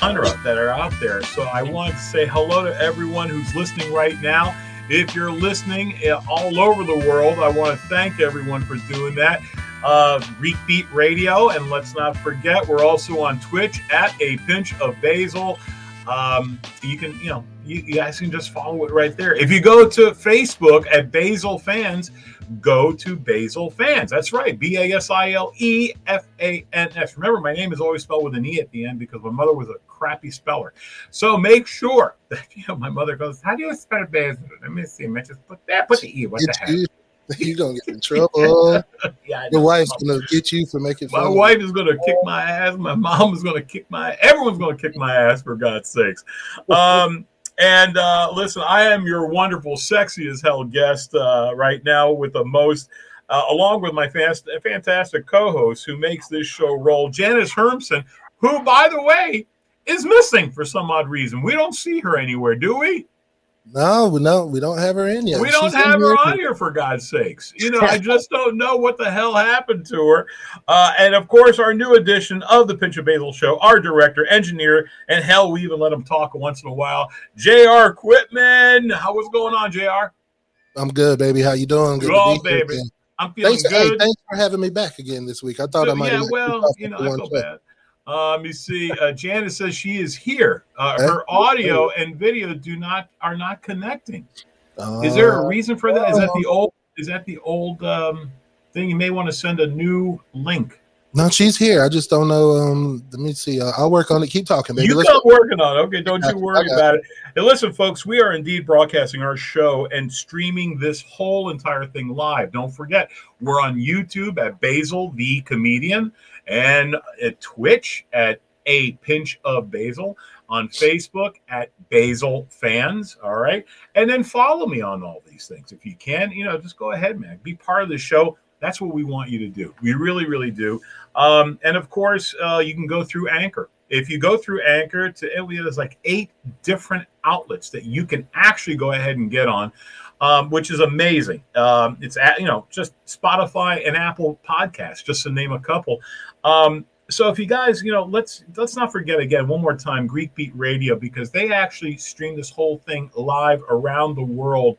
that are out there. So I want to say hello to everyone who's listening right now. If you're listening uh, all over the world, I want to thank everyone for doing that. Uh, Greek Beat Radio, and let's not forget, we're also on Twitch at a pinch of basile. Um, you can, you know, you, you guys can just follow it right there. If you go to Facebook at Basile Fans, go to Basile Fans. That's right, B A S I L E F A N S. Remember, my name is always spelled with an E at the end because my mother was a crappy speller. So make sure that you know my mother goes, "How do you spell Basil?" Let me see. Man, just put that. Put the E. What the heck? You're gonna get in trouble. yeah, Your wife's gonna get you for making My wife is gonna kick my ass. My mom is gonna kick my. Everyone's gonna kick my ass for God's sakes. Um, and uh, listen, I am your wonderful, sexy as hell guest uh, right now with the most, uh, along with my fast, fantastic co-host who makes this show roll, Janice Hermson, who, by the way, is missing for some odd reason. We don't see her anywhere, do we? No, no, we don't have her in yet. We don't She's have her on here for God's sakes. You know, I just don't know what the hell happened to her. Uh, and of course, our new edition of the Pinch of Basil show, our director, engineer, and hell, we even let him talk once in a while, Jr. Quitman. How what's going on, Jr? I'm good, baby. How you doing? Good Good, to be here baby. again. I'm feeling Thanks, hey, good. thanks for having me back again this week. I thought I might. yeah, have well, you know, I feel bad. Uh, let me see. Uh, Janice says she is here. Uh, her audio and video do not are not connecting. Is there a reason for that? Is that the old? Is that the old um, thing? You may want to send a new link. No, she's here. I just don't know. Um, let me see. Uh, I'll work on it. Keep talking, baby. You Let's- keep working on it. Okay, don't you worry you. about it. And listen, folks, we are indeed broadcasting our show and streaming this whole entire thing live. Don't forget, we're on YouTube at Basile the Comedian and at Twitch at A Pinch of Basile, on Facebook at Basile Fans. All right. And then follow me on all these things. If you can, you know, just go ahead, man. Be part of the show. That's what we want you to do. We really, really do. Um, and of course, uh, you can go through Anchor. If you go through Anchor to there's like eight different outlets that you can actually go ahead and get on, um, which is amazing. Um, it's at, you know just Spotify and Apple Podcasts, just to name a couple. Um, so if you guys, you know, let's let's not forget again one more time Greek Beat Radio because they actually stream this whole thing live around the world.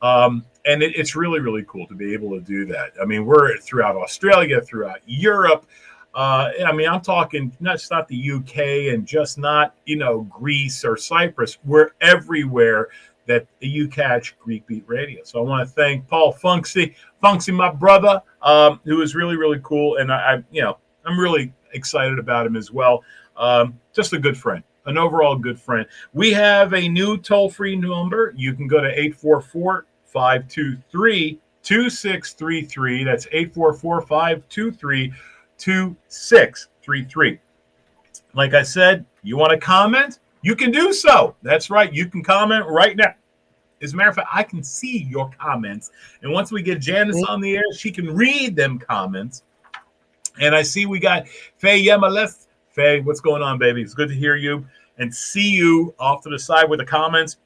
Um, and it, it's really, really cool to be able to do that. I mean, we're throughout Australia, throughout Europe. Uh, I mean, I'm talking not not the UK and just not you know Greece or Cyprus. We're everywhere that you catch Greek Beat Radio. So I want to thank Paul Funksy, Funksy, my brother, um, who is really, really cool, and I, I, you know, I'm really excited about him as well. Um, just a good friend, an overall good friend. We have a new toll free number. You can go to 844 523 2633. That's 844 523 2633. Like I said, you want to comment? You can do so. That's right. You can comment right now. As a matter of fact, I can see your comments. And once we get Janice on the air, she can read them comments. And I see we got Faye Yemales. Faye, what's going on, baby? It's good to hear you and see you off to the side with the comments.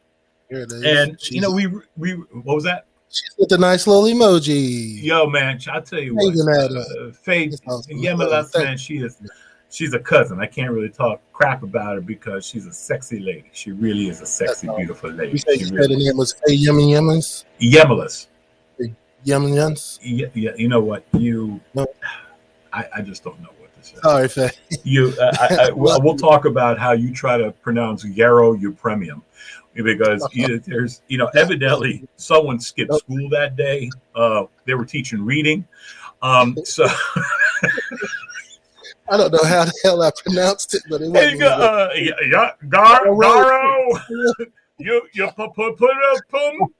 Here it is. And She's- you know, we we what was that? she's with the nice little emoji. Yo, man, I'll tell you what. Waving at Uh, awesome. Yemales, man, she is she's a cousin. I can't really talk crap about her because she's a sexy lady. She really is a sexy, That's beautiful You lady. She you said really, the name was Faye Yummy Yummins? Yemales. Yummy Yums? Yeah, yeah, you know what? You, No. I, I just don't know what to say. Sorry, Faye. You, uh, I, I, we'll, we'll talk about how you try to pronounce Yarrow Eupremium because you, there's, you know, evidently someone skipped school that day. Uh, they were teaching reading. Um, so I don't know how the hell I pronounced it, but it wasn't. Uh, Gar, Garo. You, you put put put boom.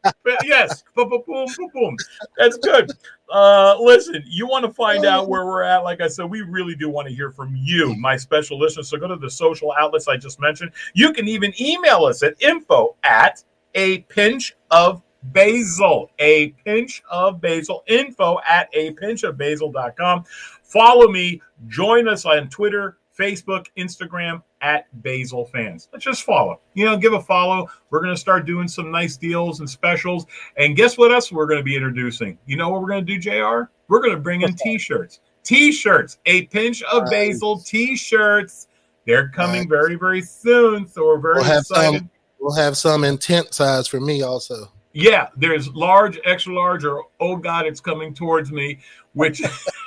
Yes, boom, boom, boom, boom. That's good. Uh, listen, you want to find out where we're at? Like I said, we really do want to hear from you, my special listeners. So go to the social outlets I just mentioned. You can even email us at info at a pinch of basile, a pinch of basile, info at a pinch of basile.com. Follow me, join us on Twitter, Facebook, Instagram at Basile Fans. Let's just follow. You know, give a follow. We're going to start doing some nice deals and specials. And guess what else we're going to be introducing? You know what we're going to do, JR? We're going to bring in t shirts. T shirts, a pinch of basile t shirts. They're coming very, very soon. So we're very We'll have excited. some. We'll have some intent size for me also. Yeah, there's large, extra large, or oh god, it's coming towards me, which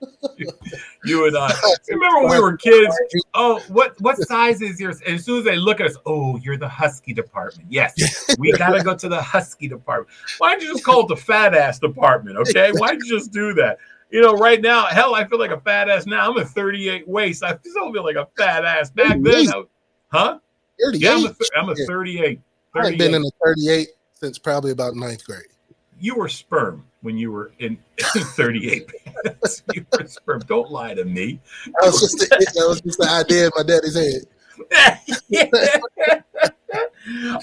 you and I remember when we were kids. Oh, what what size is yours? And as soon as they look at us, oh, you're the husky department. Yes, we gotta go to the husky department. Why don't you just call it the fat ass department? Okay, why don't you just do that? You know, right now, hell, I feel like a fat ass now. I'm a 38 waist. I still feel like a fat ass. Back then, I, huh? 38. Yeah, I'm a, th- I'm a 38. I've been in a 38 since probably about ninth grade. you were sperm when you were in 38 pounds. you were sperm. Don't lie to me. That was just the, that was just the idea in my daddy's head.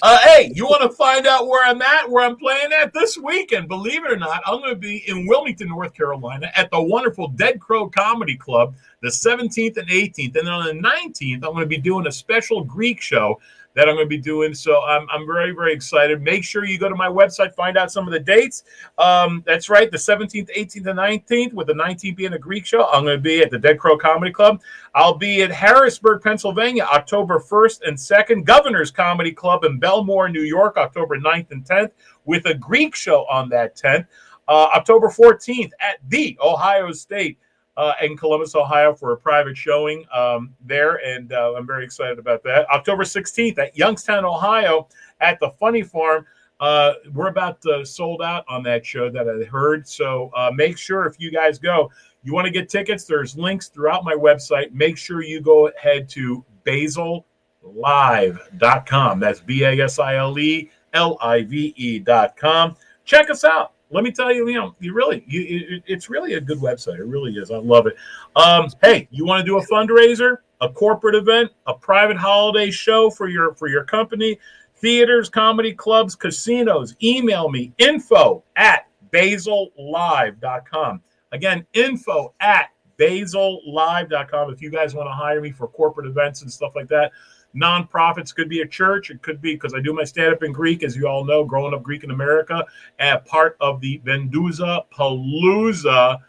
uh, hey, you want to find out where I'm at, where I'm playing at this weekend? Believe it or not, I'm going to be in Wilmington, North Carolina at the wonderful Dead Crow Comedy Club the 17th and 18th. And then on the 19th, I'm going to be doing a special Greek show that I'm going to be doing. So I'm, I'm very, very excited. Make sure you go to my website, find out some of the dates. Um, that's right, the 17th, 18th, and 19th, with the 19th being a Greek show. I'm going to be at the Dead Crow Comedy Club. I'll be at Harrisburg, Pennsylvania, October 1st and 2nd. Governor's Comedy Club in Bellmore, New York, October 9th and 10th, with a Greek show on that 10th. Uh, October 14th at the Ohio State uh, in Columbus, Ohio, for a private showing um, there, and uh, I'm very excited about that. October 16th at Youngstown, Ohio, at the Funny Farm. Uh, we're about uh, sold out on that show that I heard, so uh, make sure if you guys go, you want to get tickets. There's links throughout my website. Make sure you go ahead to basilelive.com. That's B A S I L E L I V E.com. Check us out let me tell you, you know, you really, you, it, it's really a good website. It really is. I love it. Um, hey, you want to do a fundraiser, a corporate event, a private holiday show for your for your company, theaters, comedy clubs, casinos? Email me info at basilelive.com. Again, info at basilelive.com. If you guys want to hire me for corporate events and stuff like that, nonprofits. Could be a church. It could be because i do my stand-up in greek as you all know growing up greek in america and part of the venduza palooza.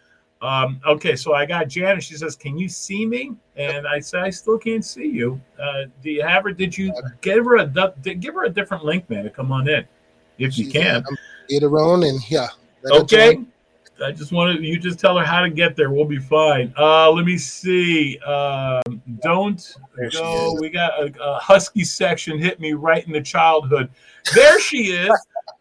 Um, okay so i got janet. She says can you see me? And i said i still can't see you. Uh, do you have her? Did you give her a give her a different link man to come on in if you can? her on and yeah okay I just wanted you just tell her how to get there. We'll be fine. Uh, let me see. Um, don't go. We got a, a, husky section hit me right in the childhood. There she is.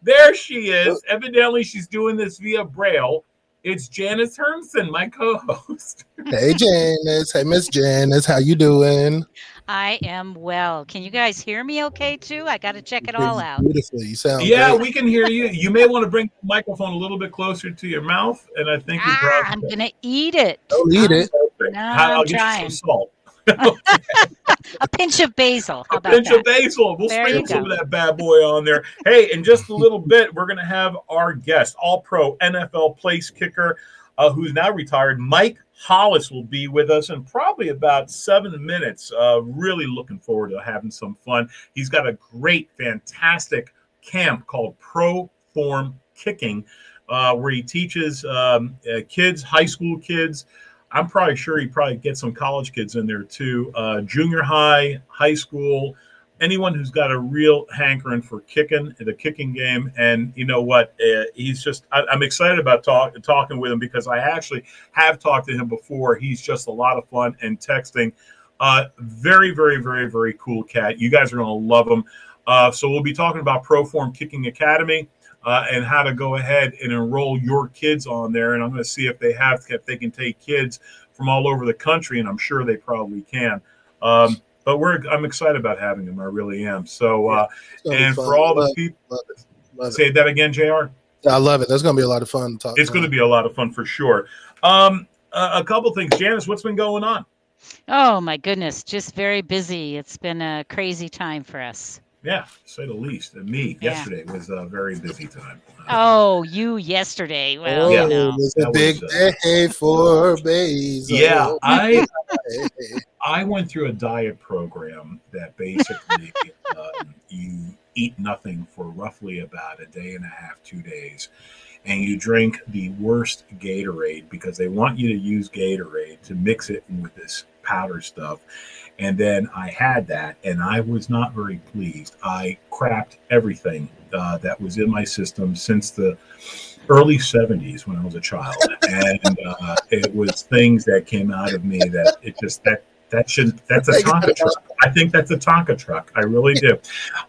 there she is. Evidently, she's doing this via Braille. It's Janice Hermson, my co-host. hey, Janice. Hey, Miss Janice. How you doing? I am well. Can you guys hear me okay too? I got to check it all out. Beautifully. You sound Yeah, great. we can hear you. You may want to bring the microphone a little bit closer to your mouth, and I think ah, I'm going to eat it. Don't eat it. No, I'll I'm get trying. you some salt. a pinch of basil. How a pinch that? of basil. We'll There sprinkle some of that bad boy on there. Hey, in just a little bit, we're going to have our guest, All Pro NFL place kicker, uh, who's now retired, Mike Hollis, will be with us in probably about seven minutes. Uh, really looking forward to having some fun. He's got a great, fantastic camp called Pro Form Kicking, uh, where he teaches um, uh, kids, high school kids. I'm probably sure he probably gets some college kids in there too. Uh, junior high, high school, anyone who's got a real hankering for kicking the kicking game. And you know what? Uh, he's just I, I'm excited about talk, talking with him because I actually have talked to him before. He's just a lot of fun and texting. Uh, very, very, very, very cool cat. You guys are going to love him. Uh, so we'll be talking about Proform Kicking Academy. Uh, and how to go ahead and enroll your kids on there. And I'm going to see if they have, if they can take kids from all over the country, and I'm sure they probably can. Um, but we're, I'm excited about having them. I really am. So, uh, It's and fun. for all the Love- people, love it. Love it. say that again, Jr. I love it. That's gonna be a lot of fun to talk. It's going to be a lot of fun for sure. Um, a, a couple things, Janice. What's been going on? Oh my goodness, just very busy. It's been a crazy time for us. Yeah, say the least. And me Yeah. yesterday was a very busy time. Oh, you yesterday. Well, Oh, Yeah. you know. it's That a big was, uh, day for Basile. Yeah, I Hey, I went through a diet program that basically um, you eat nothing for roughly about a day and a half, two days, and you drink the worst Gatorade because they want you to use Gatorade to mix it with this powder stuff. And then I had that, and I was not very pleased. I crapped everything uh, that was in my system since the early 70s when I was a child. And uh, it was things that came out of me that it just, that, that should, that's a Tonka truck. I think that's a Tonka truck. I really do.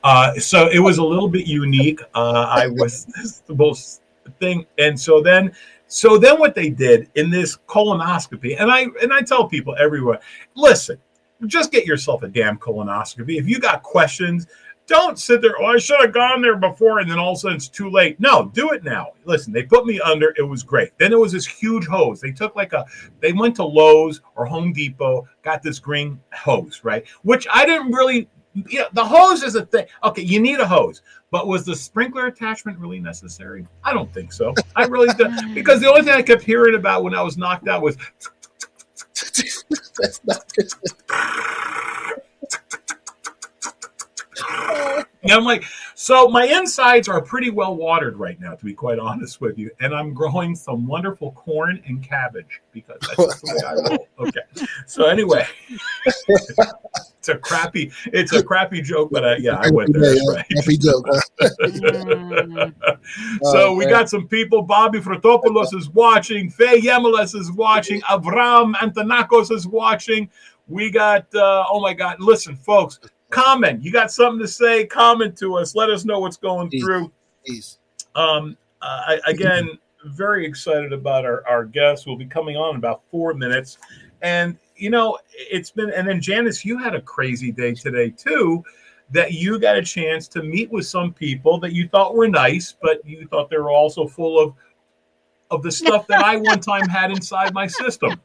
Uh, so it was a little bit unique. Uh, I was the most thing. And so then, so then what they did in this colonoscopy, and I, and I tell people everywhere, listen, just get yourself a damn colonoscopy. If you got questions, don't sit there. Oh, I should have gone there before, and then all of a sudden it's too late. No, do it now. Listen, they put me under. It was great. Then it was this huge hose. They took like a. They went to Lowe's or Home Depot, got this green hose, right? Which I didn't really. You know, the hose is a thing. Okay, you need a hose, but was the sprinkler attachment really necessary? I don't think so. I really don't, because the only thing I kept hearing about when I was knocked out was That's not And I'm like, so my insides are pretty well watered right now, to be quite honest with you. And I'm growing some wonderful corn and cabbage because that's the way I roll. Okay. So anyway, it's a crappy, it's a crappy joke, but uh, yeah, I went there. Yeah, Right. Happy joke. So we got some people. Bobby Frotopoulos is watching. Faye Yemeles is watching. Avram Antonakos is watching. We got, uh, oh my God, listen, folks, comment. You got something to say? Comment to us. Let us know what's going Please. through. Jeez. Um, uh, again, very excited about our, our guest. We'll be coming on in about four minutes. And, you know, it's been, and then Janice, you had a crazy day today too, that you got a chance to meet with some people that you thought were nice, but you thought they were also full of, of the stuff that I one time had inside my system,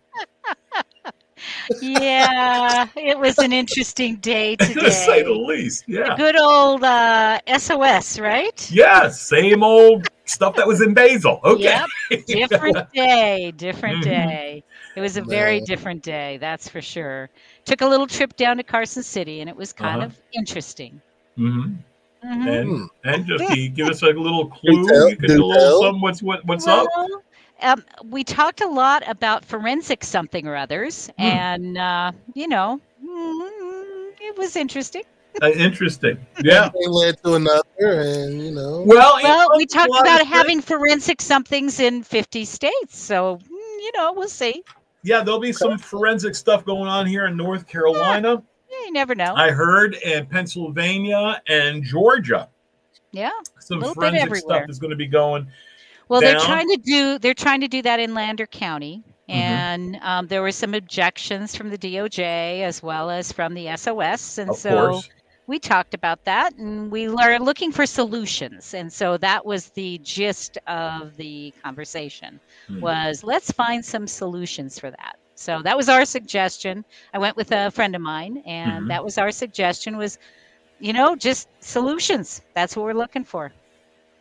yeah, it was an interesting day to say the least. Yeah. Good old uh, SOS, right? Yeah. Same old stuff that was in Basile. Okay. Yep. Different day, different Mhm. day. It was a very Man. different day, that's for sure. Took a little trip down to Carson City, and it was kind Uh-huh. of interesting. Mhm. Mhm. And Hmm. and just to give us a little clue, tell, you could do do a little tell. something. What's what, what's up? Um, we talked a lot about forensic something or others, Hmm. and uh, you know, mm, it was interesting. Uh, interesting. Yeah. One thing led to another, and you know. Well, Well, we talked about of having forensic somethings in 50 states, so mm, you know, we'll see. Yeah, there'll be some forensic stuff going on here in North Carolina. Yeah, you never know. I heard in Pennsylvania and Georgia. yeah. Some forensic stuff is going to be going. Well, they're trying to do they're trying to do that in Lander County, Mhm. and um, there were some objections from the DOJ as well as from the SOS, and Of so course. We talked about that, and we are looking for solutions, and so that was the gist of the conversation Hmm. was let's find some solutions for that. So that was our suggestion. I went with a friend of mine, and Mhm. that was our suggestion was, you know, just solutions. That's what we're looking for.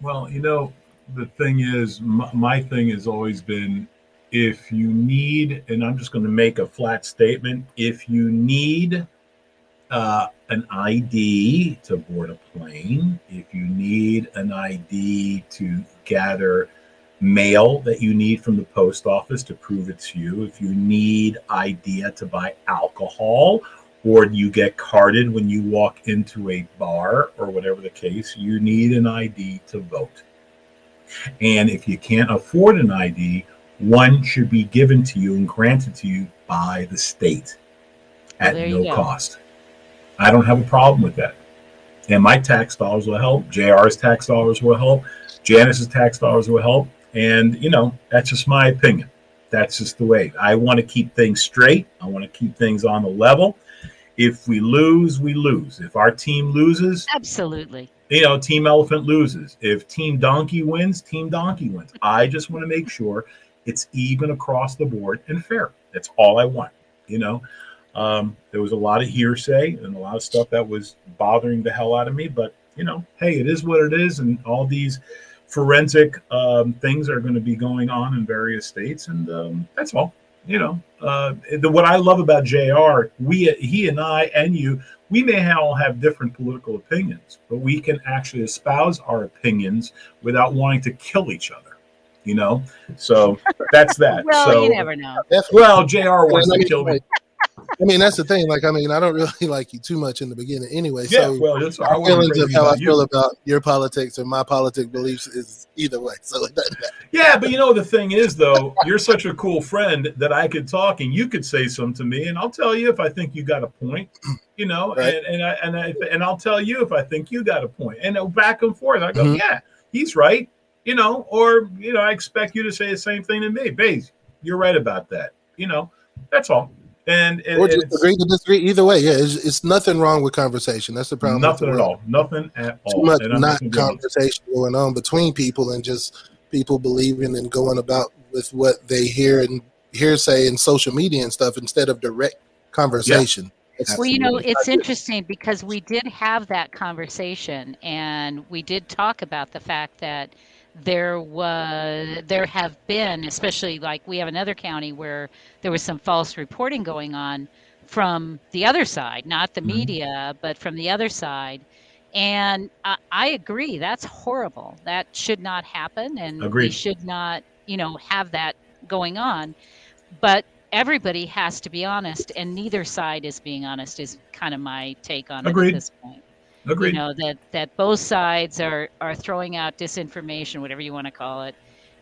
Well, you know, the thing is, my, my thing has always been if you need, and I'm just going to make a flat statement if you need uh, an ID to board a plane, if you need an ID to gather mail that you need from the post office to prove it's you, if you need ID to buy alcohol, or you get carded when you walk into a bar or whatever the case, you need an ID to vote. And if you can't afford an ID, one should be given to you and granted to you by the state Well, at there no cost. I don't have a problem with that. And my tax dollars will help. JR's tax dollars will help. Janice's tax dollars will help. And, you know, that's just my opinion. That's just the way. I want to keep things straight. I want to keep things on the level. If we lose, we lose. If our team loses, Absolutely. you know, Team Elephant loses. If Team Donkey wins, Team Donkey wins. I just want to make sure it's even across the board and fair. That's all I want. You know, um, there was a lot of hearsay and a lot of stuff that was bothering the hell out of me, but you know, hey, it is what it is, and all these forensic um, things are going to be going on in various states, and um, that's all. You know, uh, the, what I love about Jr. We, he, and I, and you, we may all have different political opinions, but we can actually espouse our opinions without wanting to kill each other. You know, so that's that. Well, so, you never know. Definitely. well, Jr. wants Let to kill me. I mean, that's the thing. Like, I mean, I don't really like you too much in the beginning, anyway. Yeah, so well, that's my feelings of how I you. feel about your politics and my politic beliefs is either way. So it doesn't matter. Yeah, but you know the thing is though, you're such a cool friend that I could talk and you could say something to me, and I'll tell you if I think you got a point, you know, Right. and and I, and I, and I'll tell you if I think you got a point, and back and forth. I go, Mhm. yeah, he's right, you know, or you know, I expect you to say the same thing to me, Baze. You're right about that, you know. That's all. And, and Or just agree to disagree. Either way, yeah, it's, it's nothing wrong with conversation. That's the problem. nothing the at all. Nothing at all. Too much And I'm not just gonna- conversation going on between people and just people believing and going about with what they hear and hearsay and social media and stuff instead of direct conversation. That's- Well, you know, it's interesting because we did have that conversation and we did talk about the fact that there was there have been especially like we have another county where there was some false reporting going on from the other side not the Mhm. media but from the other side. And I, I agree that's horrible. That should not happen and we Agreed. should not you know have that going on. But everybody has to be honest and neither side is being honest is kind of my take on it at this point Agreed. you know that that both sides are are throwing out disinformation whatever you want to call it.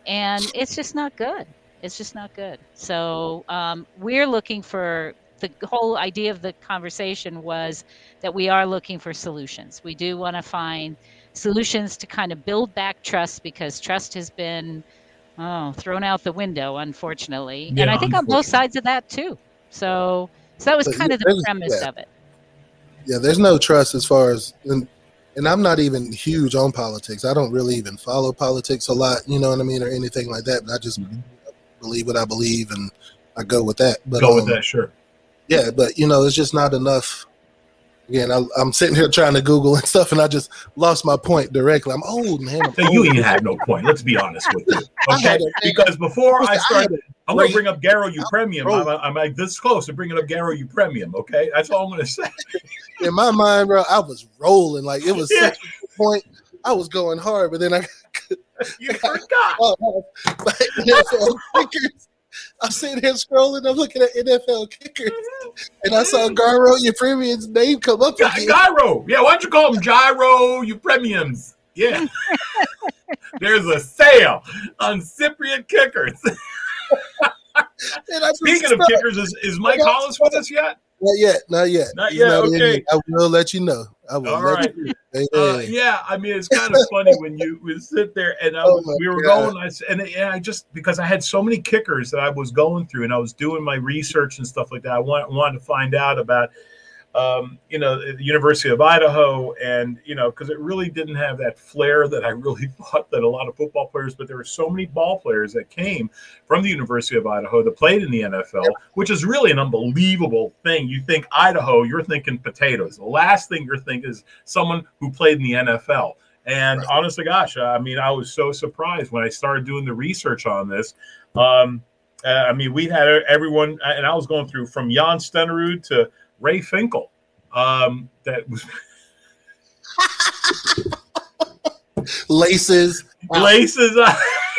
And it's just not good. It's just not good. So um, we're looking for the whole idea of the conversation was that we are looking for solutions. We do want to find solutions to kind of build back trust because trust has been oh thrown out the window unfortunately. And i think on both sides of that too. So so that was kind of the premise yeah. of it yeah, there's no trust as far as and, and I'm not even huge on politics. I don't really even follow politics a lot, you know what I mean, or anything like that. But I just Mhm. believe what I believe and I go with that. But Go with um, that, sure. yeah, but you know, it's just not enough. Again, I, I'm sitting here trying to Google and stuff, and I just lost my point directly. I'm old, man. I'm So you old. ain't had no point. Let's be honest with you. Okay. Because before I I start, had a I'm going to bring up Garo Yepremian. I'm, I'm like this close to bringing up Garo Yepremian. Okay. That's all I'm going to say. in my mind, bro, I was rolling like it was Yeah. such a point. I was going hard, but then I You forgot. oh, like NFL kickers. I'm sitting here scrolling. I'm looking at NFL kickers, mm-hmm. and I saw mm-hmm. Garo Yepremian's name come up again. Gyro. Yeah. Why don't you call him Gyro U Premiums? Yeah. There's a sale on Cypriot kickers. And I just Speaking of kickers, is, is Mike Hollis with us yet? not yet, not yet, Not yet, in okay. yet. I will let you know. I will. All let right. you know. Uh, Hey, yeah, I mean, it's kind of funny when you would sit there and I Oh was, my we were God. going, and, and I just because I had so many kickers that I was going through, and I was doing my research and stuff like that. I want, wanted to find out about, um, you know, the University of Idaho, and you know, because it really didn't have that flair that I really thought that a lot of football players. But there were so many ball players that came from the University of Idaho that played in the NFL, which is really an unbelievable thing. You think Idaho, you're thinking potatoes. The last thing you're thinking is someone who played in the NFL. And Right. honest to gosh, I mean, I was so surprised when I started doing the research on this. Um, uh, I mean, we had everyone, and I was going through from Jan Stenerud to Ray Finkle. Um, that was laces. laces.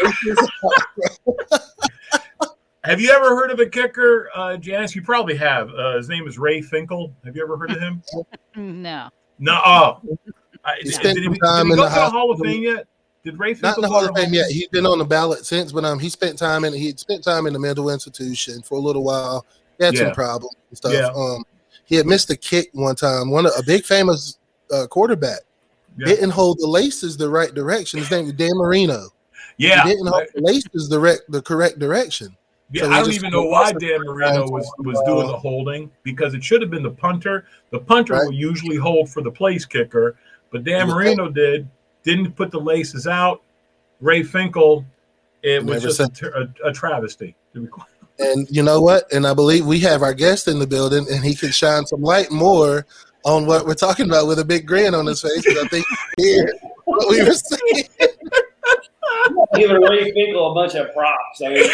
have you ever heard of a kicker, uh, Janice? You probably have. Uh, his name is Ray Finkle. Have you ever heard of him? no No. Oh. He did, spent did he, some did time he in go the to the Hall of hospital. Fame yet? Did Ray Not Finkle in the go Hall to of the Fame yet. He's been on the ballot since, but um, he spent time in he spent time in the mental institution for a little while. He had Yeah. some problems and stuff. Yeah. Um, he had missed a kick one time. One a big famous uh, quarterback Yeah. didn't hold the laces the right direction. His name was Dan Marino. Yeah. He didn't hold the laces the correct the correct direction. Yeah, So I don't even know why Dan Marino was, was doing the holding because it should have been the punter. The punter Right. will usually hold for the place kicker, but Dan Marino did didn't put the laces out. Ray Finkle, it was Never just a, a, a travesty. To be quite- And you know what? And I believe we have our guest in the building, and he can shine some light more on what we're talking about with a big grin on his face. 'cause I think he heard what we were saying. giving Ray Finkle a bunch of props. I mean.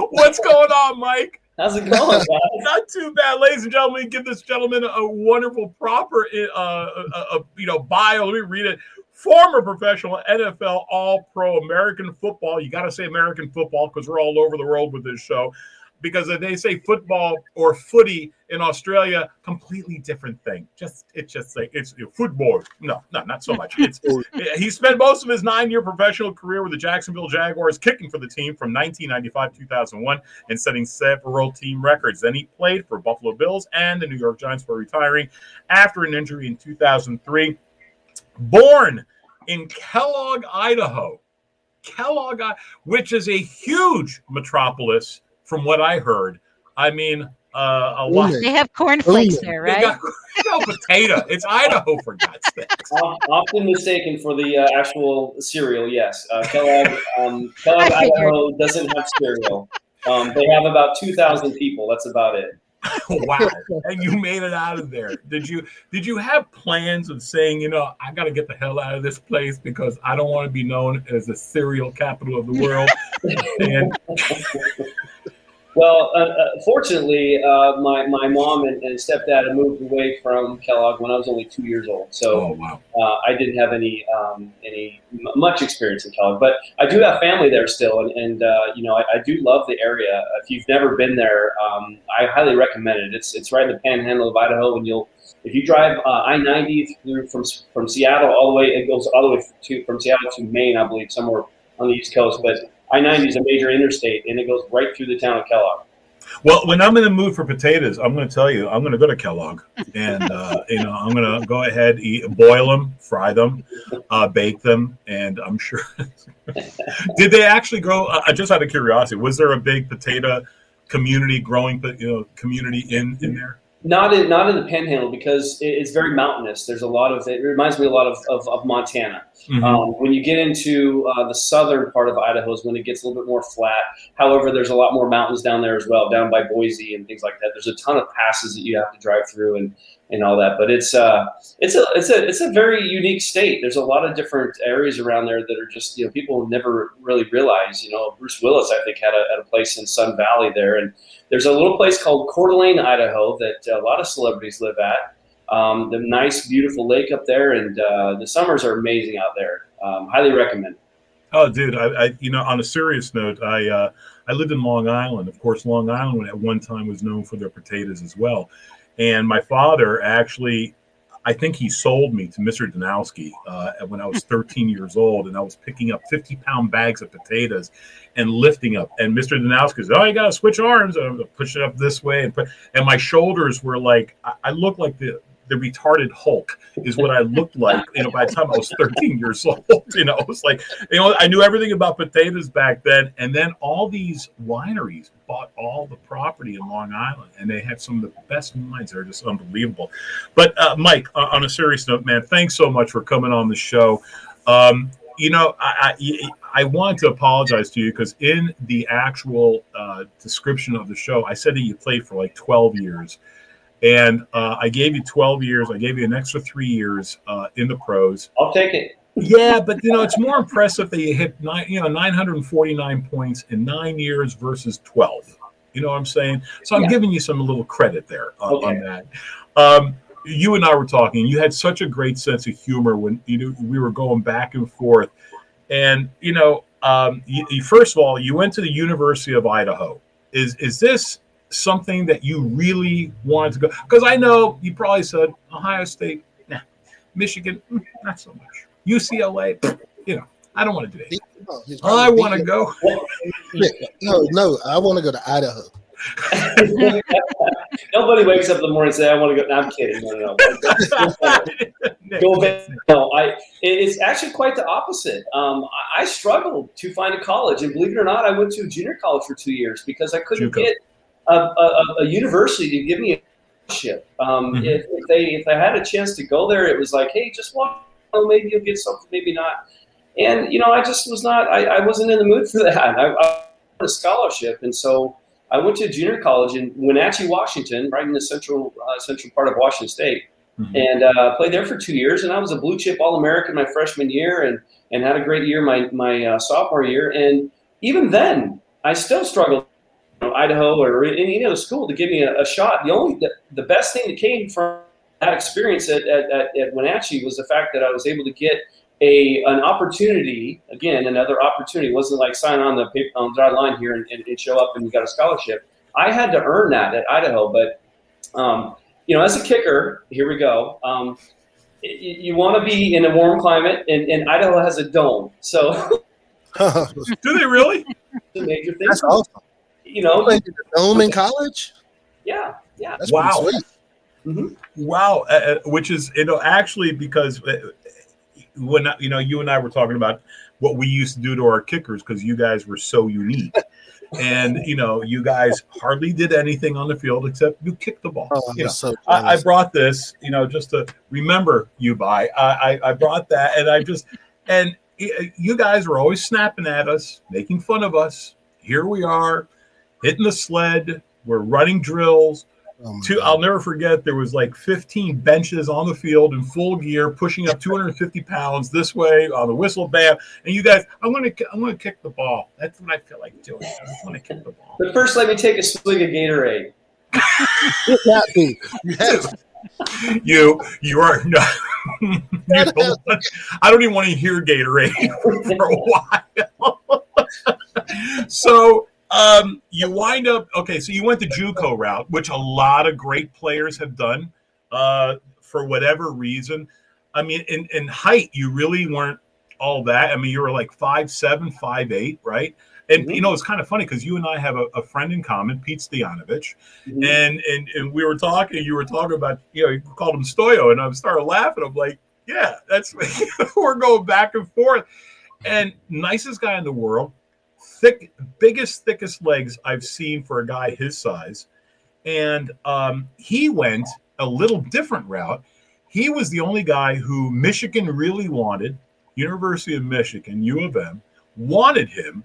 What's going on, Mike? how's it going, guys? Not too bad, ladies and gentlemen. Give this gentleman a wonderful, proper, uh, uh, uh, you know, bio. Let me read it. Former professional NFL All Pro American football. You got to say American football because we're all over the world with this show. because they say football or footy in Australia, completely different thing. Just it's just like it's football. No, no, not so much. It's he spent most of his nine-year professional career with the Jacksonville Jaguars, kicking for the team from 1995 2001 and setting several team records. Then he played for Buffalo Bills and the New York Giants for retiring after an injury in 2003. Born in Kellogg, Idaho. Kellogg, which is a huge metropolis, from what I heard. I mean, uh, a lot. They have cornflakes there, right? They Got, no potato. It's Idaho for God's sake. Often mistaken for the uh, actual cereal. Yes, uh, Kellogg. Um, Kellogg, Idaho doesn't have cereal. Um, they have about two thousand people. That's about it. wow and you made it out of there. Did you did you have plans of saying you know i got to get the hell out of this place because i don't want to be known as the serial capital of the world and well, uh, uh, fortunately, uh, my, my mom and, and, stepdad had moved away from Kellogg when I was only two years old. So oh, wow. Uh, I didn't have any um, any much experience in Kellogg, but I do have family there still, and, and uh, you know I, I, do love the area. If you've never been there, um, I highly recommend it. It's it's right in the Panhandle of Idaho, and you'll if you drive uh, I ninety through from from Seattle all the way, it goes all the way to from Seattle to Maine, I believe, somewhere on the East Coast, but I 90 is a major interstate and it goes right through the town of Kellogg. Well, when I'm in the mood for potatoes, I'm going to tell you, I'm going to go to Kellogg, and uh, you know, I'm going to go ahead, eat, boil them, fry them, uh, bake them, and I'm sure. Did they actually grow? Uh, just out of curiosity, was there a big potato community growing, you know, community in in there? Not in not in the Panhandle because it's very mountainous. There's a lot of it reminds me a lot of of, of Montana. Mm-hmm. Um, when you get into uh, the southern part of Idaho is when it gets a little bit more flat. However, there's a lot more mountains down there as well, down by Boise and things like that. There's a ton of passes that you have to drive through and and all that. But it's uh it's a it's a it's a very unique state. There's a lot of different areas around there that are just you know people never really realize. You know, Bruce Willis I think had a, had a place in Sun Valley there, and there's a little place called Coeur d'Alene, Idaho, that a lot of celebrities live at. Um, the nice, beautiful lake up there, and uh, the summers are amazing out there. Um, highly recommend. Oh, dude, I, I, you know, on a serious note, I uh, I lived in Long Island. Of course, Long Island at one time was known for their potatoes as well. And my father actually, I think he sold me to Mr. Danowski uh, when I was 13 years old, and I was picking up 50 pound bags of potatoes and lifting up. And Mr. Danowski said, "Oh, you got to switch arms. and I'm gonna push it up this way." And put, and my shoulders were like, I, I looked like the the retarded Hulk is what I looked like. You know, by the time I was 13 years old, you know, it was like, you know, I knew everything about potatoes back then. And then all these wineries bought all the property in Long Island, and they had some of the best wines. They're just unbelievable. But uh, Mike, on a serious note, man, thanks so much for coming on the show. Um, you know, I, I, I want to apologize to you because in the actual uh, description of the show, I said that you played for like 12 years. And uh, I gave you 12 years. I gave you an extra three years uh, in the pros. I'll take it. yeah, but you know it's more impressive that you hit nine, you know, 949 points in nine years versus 12. You know what I'm saying? So I'm yeah. giving you some little credit there on, okay. on that. Um, you and I were talking. You had such a great sense of humor when you know we were going back and forth, and you know, um, you, you, first of all, you went to the University of Idaho. Is is this something that you really wanted to go? Because I know you probably said Ohio State, nah, Michigan, mm, not so much. UCLA, you know, I don't want to do it. I want to go. no, no, I want to go to Idaho. Nobody wakes up in the morning and say, "I want to go." No, I'm kidding. No, no. go back. No, I. It's actually quite the opposite. Um, I, I, struggled to find a college, and believe it or not, I went to a junior college for two years because I couldn't Juco. get a, a, a university to give me a scholarship. Um, mm-hmm. if, if, they if I had a chance to go there, it was like, hey, just walk. Oh, maybe you'll get something, maybe not. And you know, I just was not. I, I wasn't in the mood for that. I, I wanted a scholarship, and so I went to junior college in Wenatchee, Washington, right in the central uh, central part of Washington State, mm-hmm. and uh, played there for two years. And I was a blue chip All American my freshman year, and and had a great year my my uh, sophomore year. And even then, I still struggled Idaho or any other school to give me a, a shot. The only the, the, best thing that came from that experience at, at, at, at Wenatchee was the fact that I was able to get a an opportunity again, another opportunity. It wasn't like sign on the paper, on the dotted line here and, and, and, show up and you got a scholarship. I had to earn that at Idaho. But um, you know, as a kicker, here we go. Um, you, you want to be in a warm climate, and, and Idaho has a dome, so Do they really? it's a major thing. That's awesome. You know, You played in in college? yeah, yeah. That's Wow. pretty sweet. Mhm. Wow, uh, uh, which is you know actually because uh, when you know you and I were talking about what we used to do to our kickers because you guys were so unique, and you know you guys hardly did anything on the field except you kicked the ball. Oh, I'm You know, so I, I brought this, you know, just to remember you by. I, I, I brought that, and I just and you guys were always snapping at us, making fun of us. Here we are, hitting the sled. We're running drills. Oh my Two, God. I'll never forget. There was like 15 benches on the field in full gear, pushing up 250 pounds this way on the whistle band. And you guys, I'm gonna, I'm gonna kick the ball. That's what I feel like doing. I just want to kick the ball. But first, let me take a swig of Gatorade. You have to. You have. You, you are not. you don't I don't even want to hear Gatorade for a while. so um, you wind up okay. So you went the JUCO route, which a lot of great players have done uh, for whatever reason. I mean, in, in height, you really weren't all that. I mean, you were like five seven, five eight, right? And you know, it's kind of funny because you and I have a, a friend in common, Pete Stoyanovich, Mhm. and and and we were talking. You were talking about you know you called him Stoyo, and I started laughing. I'm like, yeah, that's we're going back and forth. And nicest guy in the world, thick, biggest, thickest legs I've seen for a guy his size. And um, he went a little different route. He was the only guy who Michigan really wanted, University of Michigan, U of M, wanted him.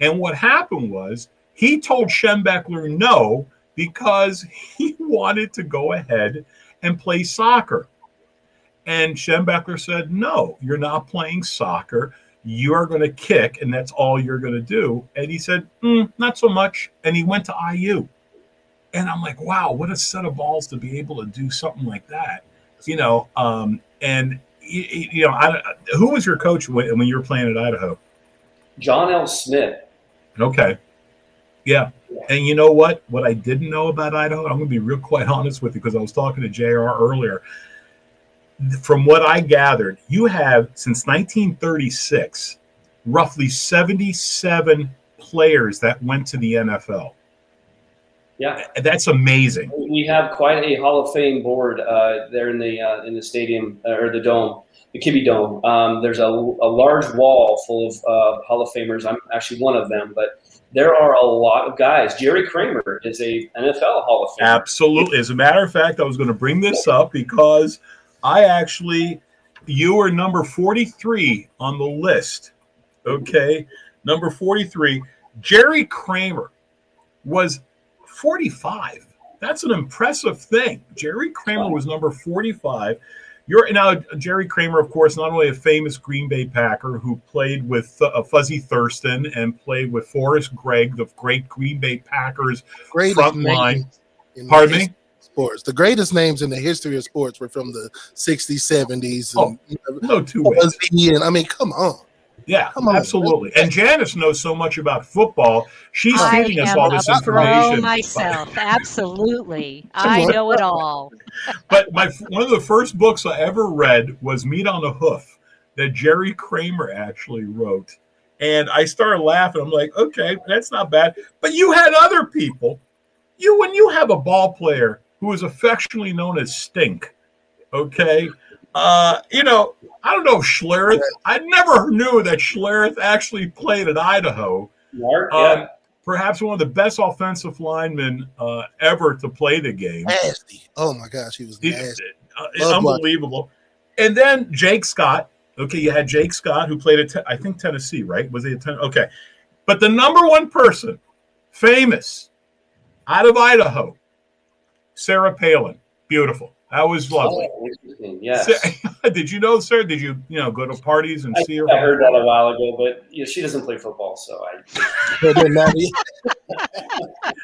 And what happened was he told Schembechler no because he wanted to go ahead and play soccer. And Schembechler said, No, you're not playing soccer. You are going to kick, and that's all you're going to do. And he said, "Mm, Not so much. And he went to IU. And I'm like, Wow, what a set of balls to be able to do something like that. You know, um, and, you know, I, who was your coach when, when you were playing at Idaho? John L. Smith. Okay. Yeah. And you know what? What I didn't know about Idaho, I'm going to be real quite honest with you because I was talking to JR earlier. From what I gathered, you have since 1936 roughly 77 players that went to the NFL. Yeah, That's amazing. we have quite a Hall of Fame board uh, there in the uh, in the stadium uh, or the dome, the Kibbe Dome. Um, there's a, a large wall full of uh, Hall of Famers. I'm actually one of them, but there are a lot of guys. Jerry Kramer is a NFL Hall of Famer. Absolutely. As a matter of fact, I was going to bring this up because I actually, you were number 43 on the list. Okay. Number 43. Jerry Kramer was 45. That's an impressive thing. Jerry Kramer was number 45. You're now Jerry Kramer, of course, not only a famous Green Bay Packer who played with uh, Fuzzy Thurston and played with Forrest Gregg, the great Green Bay Packers Greatest front line. names in the Pardon me? History of Sports. The greatest names in the history of sports were from the 60s, 70s. Oh, And, you know, No two ways. And I mean, come on. Yeah, Come on. absolutely. And Janice knows so much about football. She's I feeding us all this a pro information. myself. Absolutely, I know it all. But my one of the first books I ever read was Meat on the Hoof that Jerry Kramer actually wrote. And I started laughing. I'm like, okay, that's not bad. But you had other people. You when you have a ball player who is affectionately known as Stink, okay? Uh, you know, I don't know if Schlereth. I never knew that Schlereth actually played at Idaho. Mark, Um, perhaps one of the best offensive linemen uh, ever to play the game. Nasty. Oh my gosh, he was nasty. uh, Love unbelievable. And then Jake Scott. Okay, you had Jake Scott who played at I think Tennessee, right? Was he at ten- Okay, but the number one person, famous, out of Idaho, Sarah Palin. Beautiful. That was lovely. Oh, interesting. Yes. Sa- Did you know, sir? Did you you know go to parties and I, see her? I heard that a while ago, but you know, she doesn't play football, so I. It didn't matter.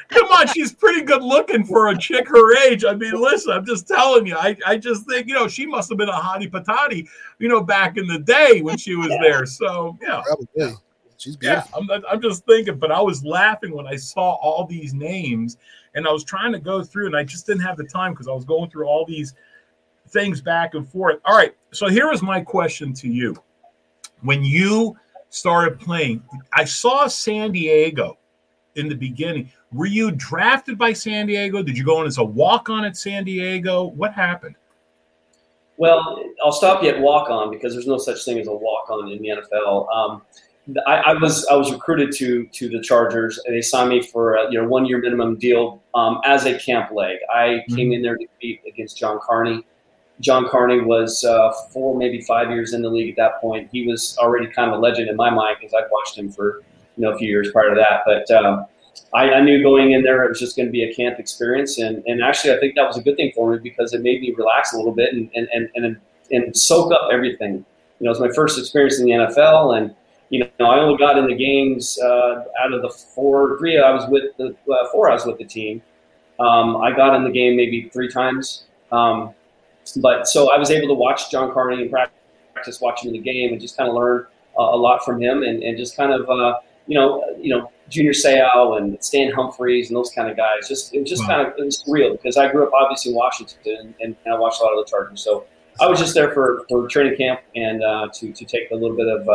Come on, she's pretty good looking for a chick her age. I mean, listen, I'm just telling you. I, I just think, you know, she must have been a hottie patati, you know, back in the day when she was there. So, yeah. Probably. She's Yeah. I'm, I'm just thinking, but I was laughing when I saw all these names and I was trying to go through and I just didn't have the time because I was going through all these things back and forth. All right, so here is my question to you. When you started playing, I saw San Diego in the beginning. Were you drafted by San Diego? Did you go in as a walk on at San Diego? What happened? Well, I'll stop you at walk on because there's no such thing as a walk on in the NFL. Um, I, I, was I was recruited to to the Chargers, and they signed me for a you know one year minimum deal um, as a camp leg. I mm-hmm. came in there to compete against John Carney. John Carney was uh, four, maybe five years in the league at that point. He was already kind of a legend in my mind because I'd watched him for you know a few years prior to that. But um, I, I, knew going in there it was just going to be a camp experience, and, and actually I think that was a good thing for me because it made me relax a little bit and and, and, and, and soak up everything. You know, it was my first experience in the NFL, and you know I only got in the games uh, out of the four, three I was with the uh, four I was with the team. Um, I got in the game maybe three times, um, but so I was able to watch John Carney and practice watching in the game and just kind of learn uh, a lot from him and, and just kind of uh, you know you know Junior Seau and Stan Humphries and those kind of guys. Just it was just wow. kind of it was real because I grew up obviously in Washington and, and, I watched a lot of the Chargers. So I was just there for, for training camp and uh, to to take a little bit of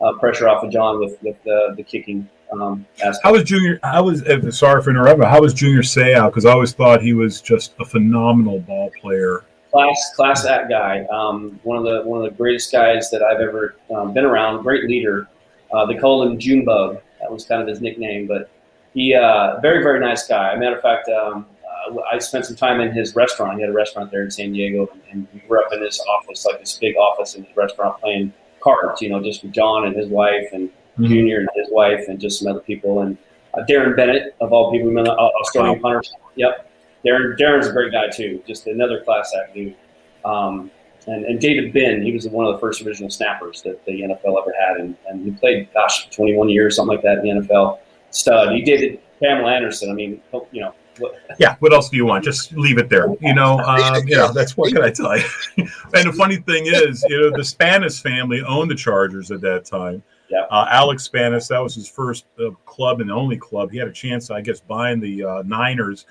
uh, pressure off of John with with the, the kicking. Um, how was Junior? How was uh, sorry for interrupting? How was Junior Seau? Because I always thought he was just a phenomenal ball player. Class class act guy. Um, one of the one of the greatest guys that I've ever um, been around. Great leader. Uh, they called him Junebug that was kind of his nickname. But he, uh, very, very nice guy. A matter of fact, um, uh, I spent some time in his restaurant. He had a restaurant there in San Diego, and we were up in his office, like this big office in his restaurant, playing cards. You know, just with John and his wife, and mm-hmm. Junior and his wife, and just some other people, and uh, Darren Bennett of all people, uh, Australian wow. punters. Yep, Darren. Darren's a great guy too. Just another class act dude. Um, and, and David Binn, he was one of the first original snappers that the NFL ever had, and, and he played, gosh, 21 years, something like that in the NFL. Stud. He did Pamela Anderson. I mean, you know. Yeah. What else do you want? Just leave it there. You know. Um, you know. That's what can I tell you? and the funny thing is, you know, the Spanos family owned the Chargers at that time. Yeah. Uh, Alex Spanos, that was his first uh, club and the only club. He had a chance, I guess, buying the uh, Niners,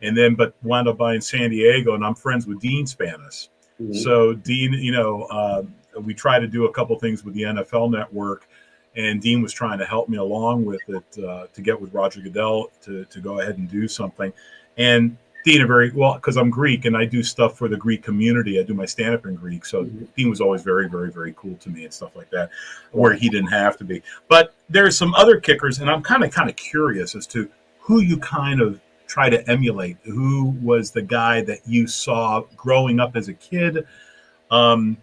and then but wound up buying San Diego. And I'm friends with Dean Spanos. Mm-hmm. So Dean, you know, uh, we try to do a couple things with the NFL Network, and Dean was trying to help me along with it uh, to get with Roger Goodell to to go ahead and do something. And Dean, a very well, because I'm Greek and I do stuff for the Greek community. I do my stand up in Greek. So mm-hmm. Dean was always very, very, very cool to me and stuff like that, where he didn't have to be. But there's some other kickers, and I'm kind of kind of curious as to who you kind of try to emulate? Who was the guy that you saw growing up as a kid? Um,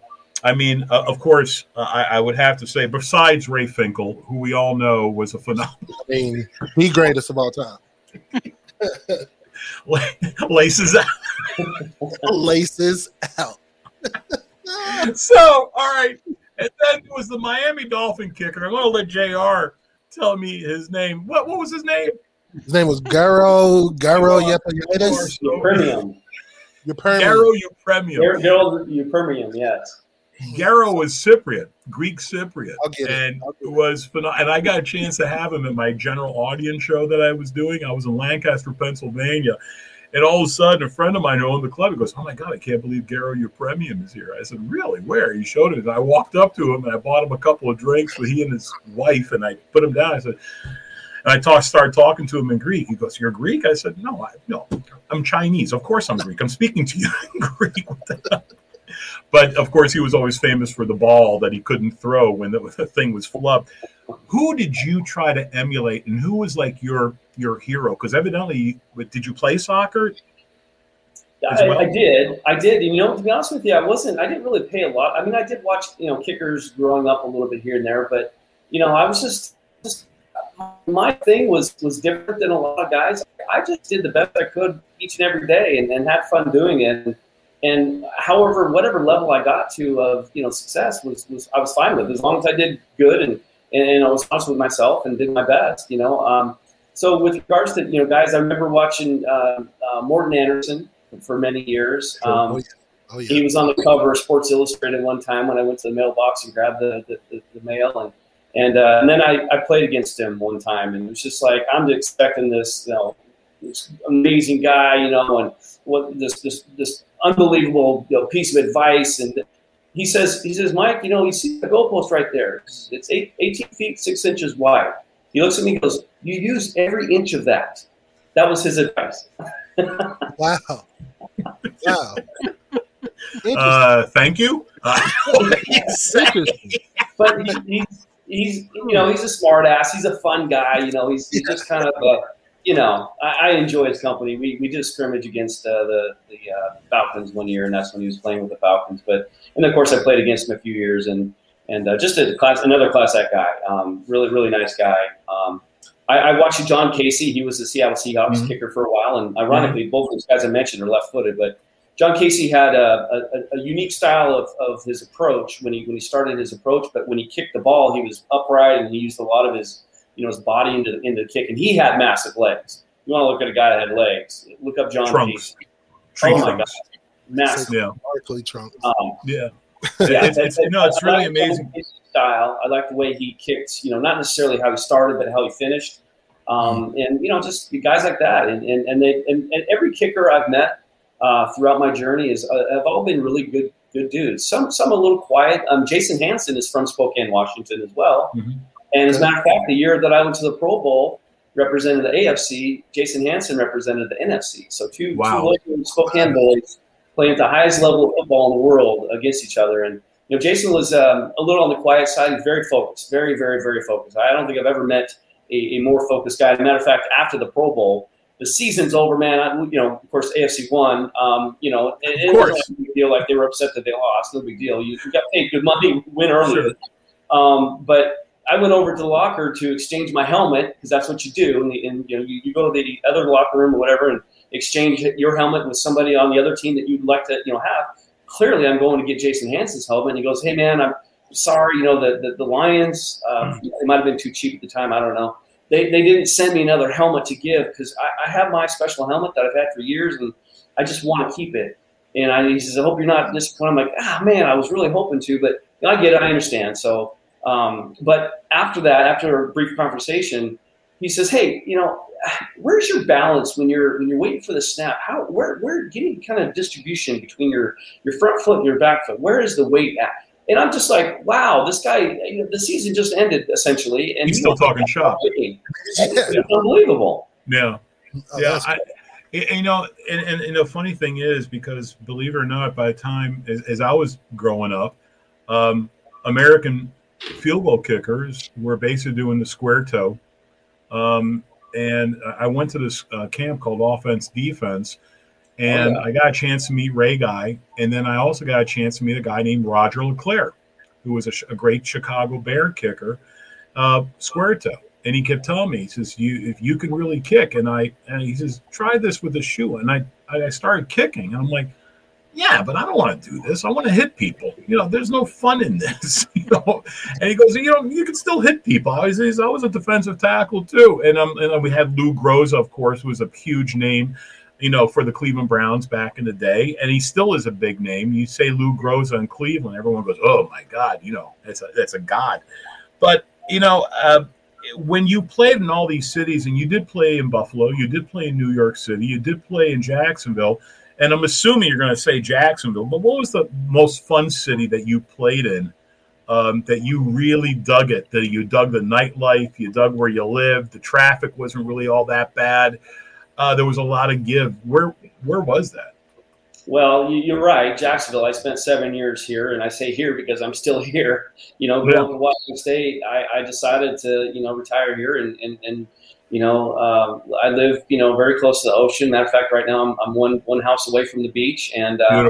I mean, uh, of course, uh, I, I, would have to say, besides Ray Finkle, who we all know was a phenomenal. I mean, the greatest of all time. Laces out. Laces out. so, all right. And then it was the Miami Dolphin kicker. I'm going to let JR tell me his name. What, what was his name? His name was Garo Garo Yepiadis. Yepremian. Garo Yepremian. Garo Yepremian, yes. Garo was Cypriot, Greek Cypriot, and it, it was phenomenal. And I got a chance to have him in my general audience show that I was doing. I was in Lancaster, Pennsylvania, and all of a sudden, a friend of mine who owned the club goes, "Oh my God, I can't believe Garo, your premium is here." I said, "Really? Where?" He showed it, and I walked up to him and I bought him a couple of drinks with he and his wife, and I put him down. I said, and I talk, started talking to him in Greek. He goes, "You're Greek?" I said, "No, I, no, I'm Chinese. Of course I'm Greek. I'm speaking to you in Greek." But of course, he was always famous for the ball that he couldn't throw when the, the thing was flubbed. Who did you try to emulate, and who was like your your hero? Because evidently, did you play soccer? I, well? I, did. I did. You know, to be honest with you, I wasn't. I didn't really pay a lot. I mean, I did watch you know kickers growing up a little bit here and there, but you know, I was just just my thing was was different than a lot of guys. I just did the best I could each and every day and, and had fun doing it. And, and however, whatever level I got to of you know success was, was I was fine with as long as I did good and and I was honest with myself and did my best. You know. Um, so with regards to you know guys, I remember watching uh, uh, Morten Andersen for many years. Um, oh, yeah. Oh, yeah. He was on the cover of Sports Illustrated one time when I went to the mailbox and grabbed the, the, the, the mail and And, uh, and then I, I played against him one time, and it was just like I'm expecting this, you know, this amazing guy, you know, and what this this this unbelievable you know, piece of advice. And he says, he says, Mike, you know, you see the goalpost right there. It's eight, 18 feet six inches wide. He looks at me, and goes, "You use every inch of that." That was his advice. wow. Wow. Uh, thank you. Uh, but he, he's, he's, you know, he's a smart ass. He's a fun guy. You know, he's, he's just kind of a, you know, I, I enjoy his company. We, we did a scrimmage against uh, the the uh, Falcons one year, and that's when he was playing with the Falcons. But and of course, I played against him a few years, and and uh, just a class, another class act guy. Um, really, really nice guy. Um, I, I, watched John Kasay. He was the Seattle Seahawks mm-hmm. kicker for a while, and ironically, mm-hmm. both those guys I mentioned are left-footed. But John Kasay had a, a, a, unique style of, of his approach when he when he started his approach. But when he kicked the ball, he was upright and he used a lot of his you know his body into the, into the kick, and he had massive legs. You want to look at a guy that had legs? Look up John Trunks. Kasay. Oh my god, massive. Yeah, trunks. Um, yeah. yeah, it's, it's, no, it's really amazing. Style. I like the way he kicked. You know, not necessarily how he started, but how he finished. Um, mm. and you know, just guys like that. And and and, they, and, and every kicker I've met uh, throughout my journey is uh, have all been really good good dudes. Some some a little quiet. Um, Jason Hanson is from Spokane, Washington, as well. Mm-hmm. And as a matter of fact, the year that I went to the Pro Bowl, represented the AFC. Jason Hanson represented the NFC. So two, wow. two Spokane boys playing at the highest level of football in the world against each other. And you know, Jason was um, a little on the quiet side. He's very focused, very, very, very focused. I don't think I've ever met a, a more focused guy. As a matter of fact, after the Pro Bowl, the season's over, man. I, you know, of course, AFC won. Um, you know, and, it wasn't a big deal. Like they were upset that they lost. No big deal. You, you got paid good money, win early. Sure. Um, but I went over to the locker to exchange my helmet because that's what you do. And, and you know, you, you, go to the other locker room or whatever and exchange your helmet with somebody on the other team that you'd like to, you know, have. Clearly, I'm going to get Jason Hanson's helmet. And he goes, "Hey, man, I'm sorry. You know, the the, the Lions. Um, it might have been too cheap at the time. I don't know. They, they didn't send me another helmet to give because I, I have my special helmet that I've had for years and I just want to keep it. And I, he says, I hope you're not disappointed. I'm like, ah, man, I was really hoping to, but I get it. I understand. So um, but after that, after a brief conversation, he says, "Hey, you know, where's your balance when you're when you're waiting for the snap? How where where getting kind of distribution between your your front foot and your back foot? Where is the weight at?" And I'm just like, "Wow, this guy! You know, the season just ended essentially, and he's still talking shop. It's unbelievable." Yeah, oh, yeah. I, you know, and, and, and, the funny thing is, because believe it or not, by the time as, as I was growing up, um, American field goal kickers were basically doing the square toe. Um, and I went to this uh, camp called Offense Defense, and oh, yeah. I got a chance to meet Ray Guy, and then I also got a chance to meet a guy named Roger LeClerc, who was a, a great Chicago Bear kicker, uh, square toe. And he kept telling me, he says, "You, if you can really kick," and I, and he says, "Try this with a shoe." And I, I started kicking, and I'm like, yeah, but I don't want to do this. I want to hit people. You know, there's no fun in this. You know, and he goes, you know, you can still hit people. I was, I was a defensive tackle too, and um, and we had Lou Groza, of course, was a huge name, you know, for the Cleveland Browns back in the day, and he still is a big name. You say Lou Groza in Cleveland, everyone goes, oh my God, you know, that's a that's a god. But you know. Uh, when you played in all these cities, and you did play in Buffalo, you did play in New York City, you did play in Jacksonville, and I'm assuming you're going to say Jacksonville, but what was the most fun city that you played in? Um, that you really dug it, that you dug the nightlife, you dug where you lived, the traffic wasn't really all that bad. Uh, there was a lot of give. Where where was that? Well, you're right, Jacksonville. I spent seven years here, and I say here because I'm still here. You know, yeah. going to Washington State, I, I, decided to you know retire here and and, and you know, uh, I live, you know, very close to the ocean. Matter of fact, right now I'm, I'm one one house away from the beach, and uh,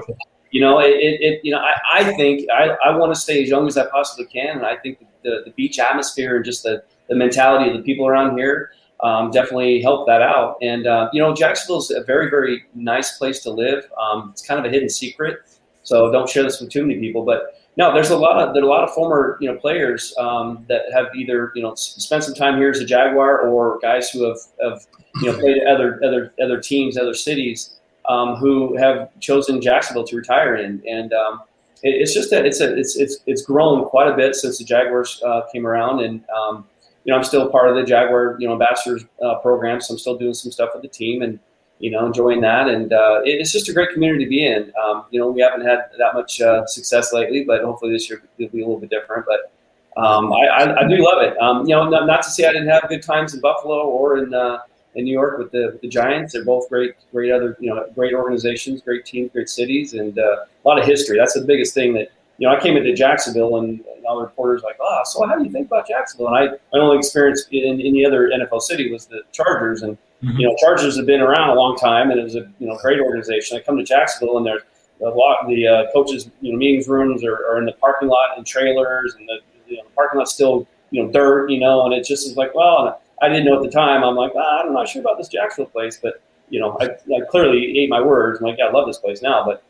you know, it, it, you know, I, I think I, I want to stay as young as I possibly can, and I think the, the beach atmosphere and just the, the mentality of the people around here um, definitely helped that out. And uh, you know, Jacksonville's a very very nice place to live. Um, it's kind of a hidden secret, so don't share this with too many people, but no, there's a lot of there are a lot of former you know players um, that have either you know spent some time here as a Jaguar or guys who have, have you know played other other other teams, other cities um, who have chosen Jacksonville to retire in. And um, it, it's just that it's a, it's it's it's grown quite a bit since the Jaguars uh, came around, and um, you know I'm still part of the Jaguar you know ambassadors uh, program, so I'm still doing some stuff with the team and you know enjoying that, and uh, it, it's just a great community to be in. Um, you know we haven't had that much uh, success lately, but hopefully this year will be a little bit different. But um, I, I, I, do love it. Um, you know, not, not, to say I didn't have good times in Buffalo or in uh, in New York with the, the Giants. They're both great, great other, you know, great organizations, great teams, great cities, and uh, a lot of history. That's the biggest thing that you know. I came into Jacksonville, and, and all the reporters like, "Oh, so how do you think about Jacksonville?" And I, my only experience in any other NFL city was the Chargers, and mm-hmm. you know, Chargers have been around a long time, and it was a you know great organization. I come to Jacksonville, and there's a lot. The uh, coaches, you know, meetings rooms are, are in the parking lot in trailers, and the, you know, the parking lot's still you know dirt, you know, and it just is like, well. I didn't know at the time. I'm like, ah, I'm not sure about this Jacksonville place, but you know, I, I clearly ate my words. I'm like, yeah, I love this place now, but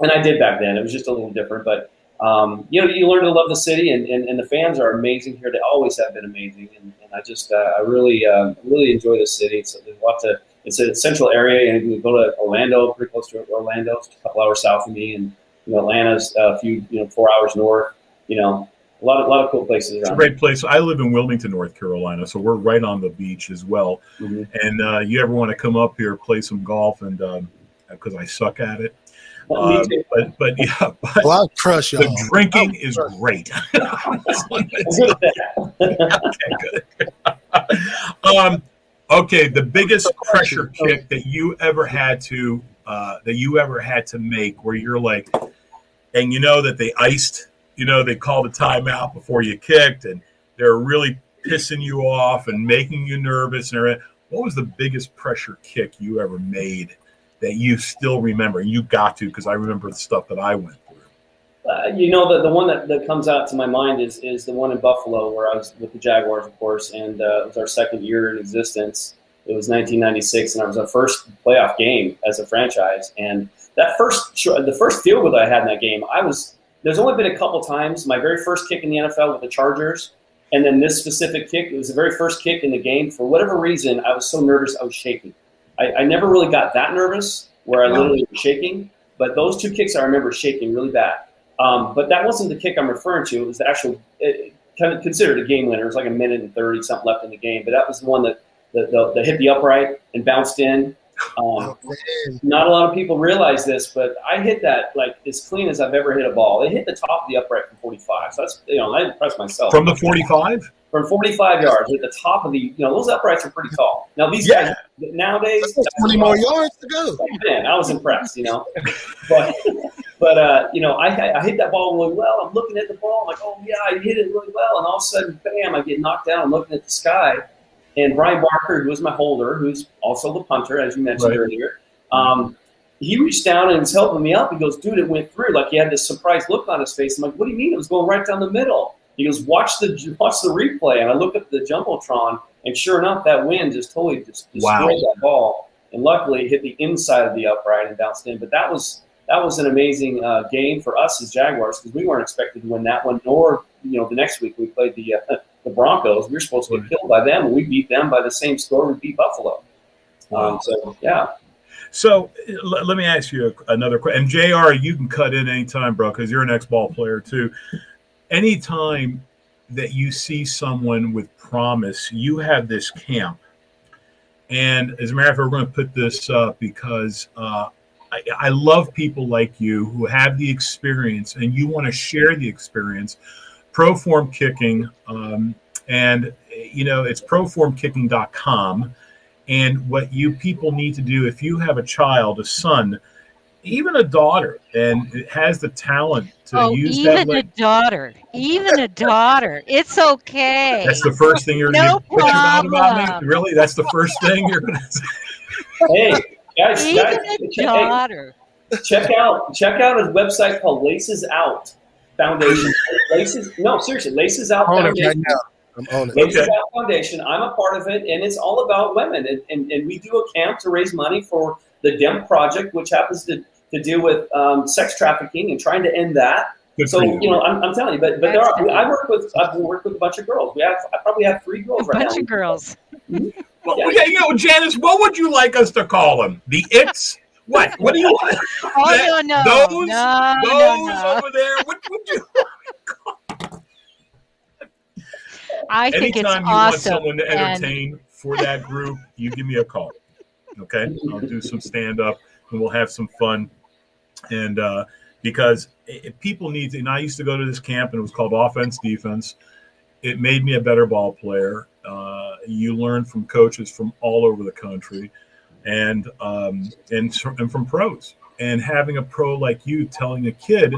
and I did back then. It was just a little different, but um, you know, you learn to love the city, and, and, and, the fans are amazing here. They always have been amazing, and, and I just uh, I really uh, really enjoy the city. It's there's lots of it's a central area, and we go to Orlando, pretty close to Orlando, it's a couple hours south of me, and you know, Atlanta's a few you know four hours north. You know, a lot of a lot of cool places. It's a great place. I live in Wilmington, North Carolina, so we're right on the beach as well. Mm-hmm. And uh, you ever want to come up here, play some golf, and because um, I suck at it. Uh, but but yeah, but well, I'll crush y'all. The drinking is great. okay, good. um, okay, the biggest pressure kick that you ever had to uh, that you ever had to make, where you're like, and you know that they iced you know, they called a timeout before you kicked and they're really pissing you off and making you nervous and everything. What was the biggest pressure kick you ever made that you still remember? You got to, because I remember the stuff that I went through. Uh, you know, the, the one that, that comes out to my mind is, is the one in Buffalo where I was with the Jaguars, of course, and uh, it was our second year in existence. It was 1996, and it was our first playoff game as a franchise. And that first, the first field goal that I had in that game, I was there's only been a couple times. My very first kick in the NFL with the Chargers, and then this specific kick. It was the very first kick in the game. For whatever reason, I was so nervous, I was shaking. I, I never really got that nervous where I literally was shaking. But those two kicks, I remember shaking really bad. Um, but that wasn't the kick I'm referring to. It was the actual, it, kind of considered a game winner. It was like a minute and 30 something left in the game. But that was the one that, that, that, that hit the upright and bounced in. Um, oh, not a lot of people realize this, but I hit that like as clean as I've ever hit a ball. It hit the top of the upright from 45. So that's you know I impressed myself. From the 45? From 45 yards, at the top of the you know those uprights are pretty tall. Now these yeah. guys nowadays 20 more yards to go. Man, I was impressed, you know. but but uh, you know I I hit that ball really well. I'm looking at the ball, I'm like, oh yeah, I hit it really well, and all of a sudden, bam, I get knocked down. I'm looking at the sky and Bryan Barker, who was my holder, who's also the punter, as you mentioned right. earlier, um, he reached down and was helping me up. He goes, dude, it went through. Like he had this surprised look on his face. I'm like, what do you mean? It was going right down the middle. He goes, watch the watch the replay. And I look at the jumbotron, and sure enough, that wind just totally just destroyed wow. that ball. And luckily, it hit the inside of the upright and bounced in. But that was that was an amazing uh, game for us as Jaguars because we weren't expected to win that one. Nor you know the next week we played the uh, the Broncos. We were supposed to get killed by them, and we beat them by the same score we beat Buffalo. Um, so yeah. So l- let me ask you another question. And Jr., you can cut in anytime, bro, because you're an ex-ball player too. Anytime that you see someone with promise, you have this camp. And as a matter of fact, we're going to put this up because uh, I, I love people like you who have the experience and you want to share the experience Proform Kicking, um, and you know it's proformkicking.com. And what you people need to do if you have a child, a son, even a daughter, and it has the talent to oh, use even that. Even a daughter, even a daughter, it's okay. That's the first thing you're no going to about me. Really, that's the first thing you're going to say. Hey, guys, even guys, a daughter. Hey, check out check out a website called Laces Out Foundation. Laces, no, seriously, Laces Out Foundation. Right. I'm on it. Laces okay. Out Foundation. I'm a part of it, and it's all about women. And, and, and we do a camp to raise money for the DEM project, which happens to, to deal with um, sex trafficking and trying to end that. Good so you. you. know, I'm, I'm telling you, but but there are. I work with I've worked with a bunch of girls. We have I probably have three girls a right now. Bunch of girls. Mm-hmm. Well, yeah. you know, Janice, what would you like us to call them? The its What? What do you want? Oh That- no, no, those- no, Those no, no. over there. What would you? I think it's Anytime you want someone to and- entertain for that group, you give me a call. Okay, I'll do some stand up and we'll have some fun. And uh, because it, people need to, and I used to go to this camp and it was called offense defense. It made me a better ball player. Uh, you learn from coaches from all over the country, and um, and and from pros. And having a pro like you telling a kid,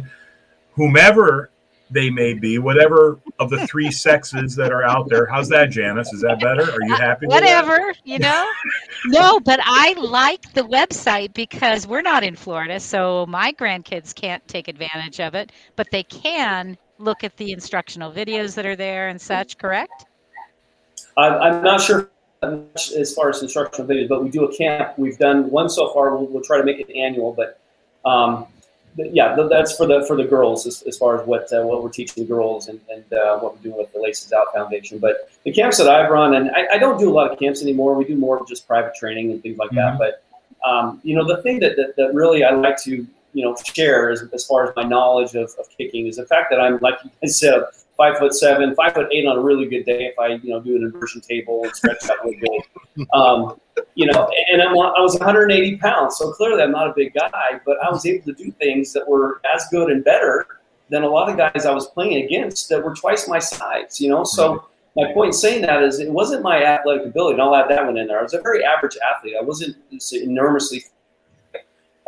whomever they may be, whatever of the three sexes that are out there. How's that, Janice? Is that better? Are you happy? with that? whatever you know no but i like the website because we're not in florida so my grandkids can't take advantage of it but they can look at the instructional videos that are there and such correct I, I'm not sure much as far as instructional videos, but we do a camp. We've done one so far. We'll, we'll try to make it annual, but um, yeah, th- that's for the for the girls as, as far as what uh, what we're teaching the girls and, and uh, what we're doing with the Laces Out Foundation. But the camps that I've run, and I, I don't do a lot of camps anymore. We do more of just private training and things like Mhm. that. But um, you know, the thing that, that, that really I like to you know share is, as far as my knowledge of, of kicking is the fact that I'm like I said, five foot seven, five foot eight on a really good day if I you know do an inversion table and stretch out really good. Um, you know, and I'm, I was 180 pounds, so clearly I'm not a big guy, but I was able to do things that were as good and better than a lot of guys I was playing against that were twice my size. You know, so my point in saying that is it wasn't my athletic ability, and I'll add that one in there. I was a very average athlete. I wasn't this enormously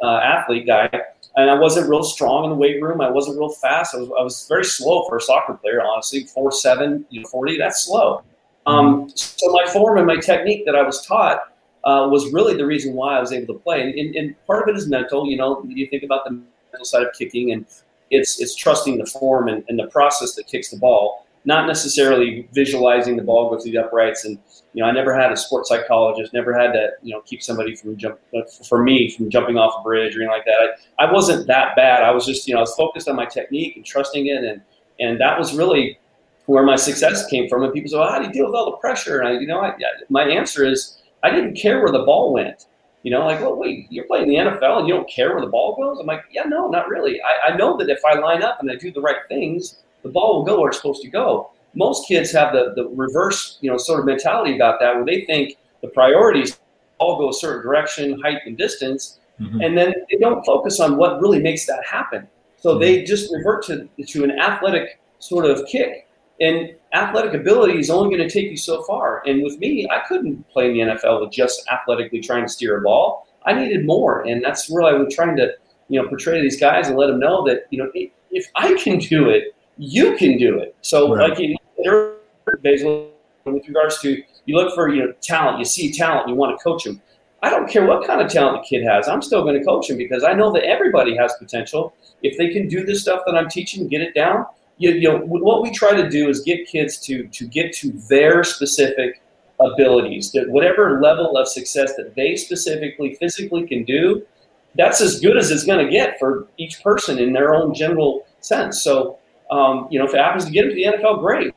uh, athlete guy, and I wasn't real strong in the weight room. I wasn't real fast. I was, I was very slow for a soccer player, honestly. Four seven, you know, forty. That's slow. Um, so my form and my technique that I was taught uh, was really the reason why I was able to play. And, and, and part of it is mental. You know, you think about the mental side of kicking, and it's it's trusting the form and, and the process that kicks the ball, not necessarily visualizing the ball go through the uprights. And you know, I never had a sports psychologist, never had to you know keep somebody from jump uh, for me from jumping off a bridge or anything like that. I, I wasn't that bad. I was just you know I was focused on my technique and trusting it, and and that was really where my success came from. And people say, well, how do you deal with all the pressure? And I, you know, I, my answer is I didn't care where the ball went. You know, like, well, wait, you're playing the NFL and you don't care where the ball goes? I'm like, yeah, no, not really. I, I know that if I line up and I do the right things, the ball will go where it's supposed to go. Most kids have the, the reverse, you know, sort of mentality about that, where they think the priorities all go a certain direction, height and distance, Mhm. and then they don't focus on what really makes that happen. So they just revert to to an athletic sort of kick, and athletic ability is only going to take you so far. And with me, I couldn't play in the NFL with just athletically trying to steer a ball. I needed more, and that's where I was trying to you know portray to these guys and let them know that you know if- I can do it, you can do it. So Right. like you with regards to you look for you know talent, you see talent, you want to coach them. I don't care what kind of talent the kid has. I'm still going to coach him because I know that everybody has potential. If they can do this stuff that I'm teaching, get it down. You, you know what we try to do is get kids to to get to their specific abilities. That whatever level of success that they specifically physically can do, that's as good as it's going to get for each person in their own general sense. So um, you know if it happens to get them to the NFL, great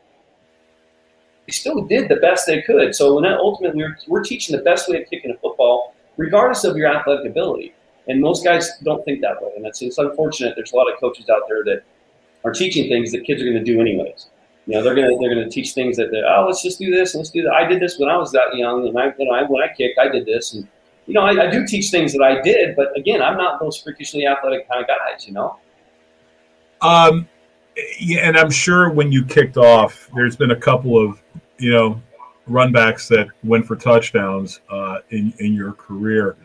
they still did the best they could. So when that ultimately we're, we're teaching the best way of kicking a football, regardless of your athletic ability. And most guys don't think that way, and that's it's unfortunate. There's a lot of coaches out there that are teaching things that kids are going to do anyways. You know, they're going to they're to teach things that they oh let's just do this, let's do that. I did this when I was that young, and I you know I, when I kicked, I did this, and you know I, I do teach things that I did, but again, I'm not those freakishly athletic kind of guys. You know. Um, yeah, and I'm sure when you kicked off, there's been a couple of you know runbacks that went for touchdowns uh, in in your career.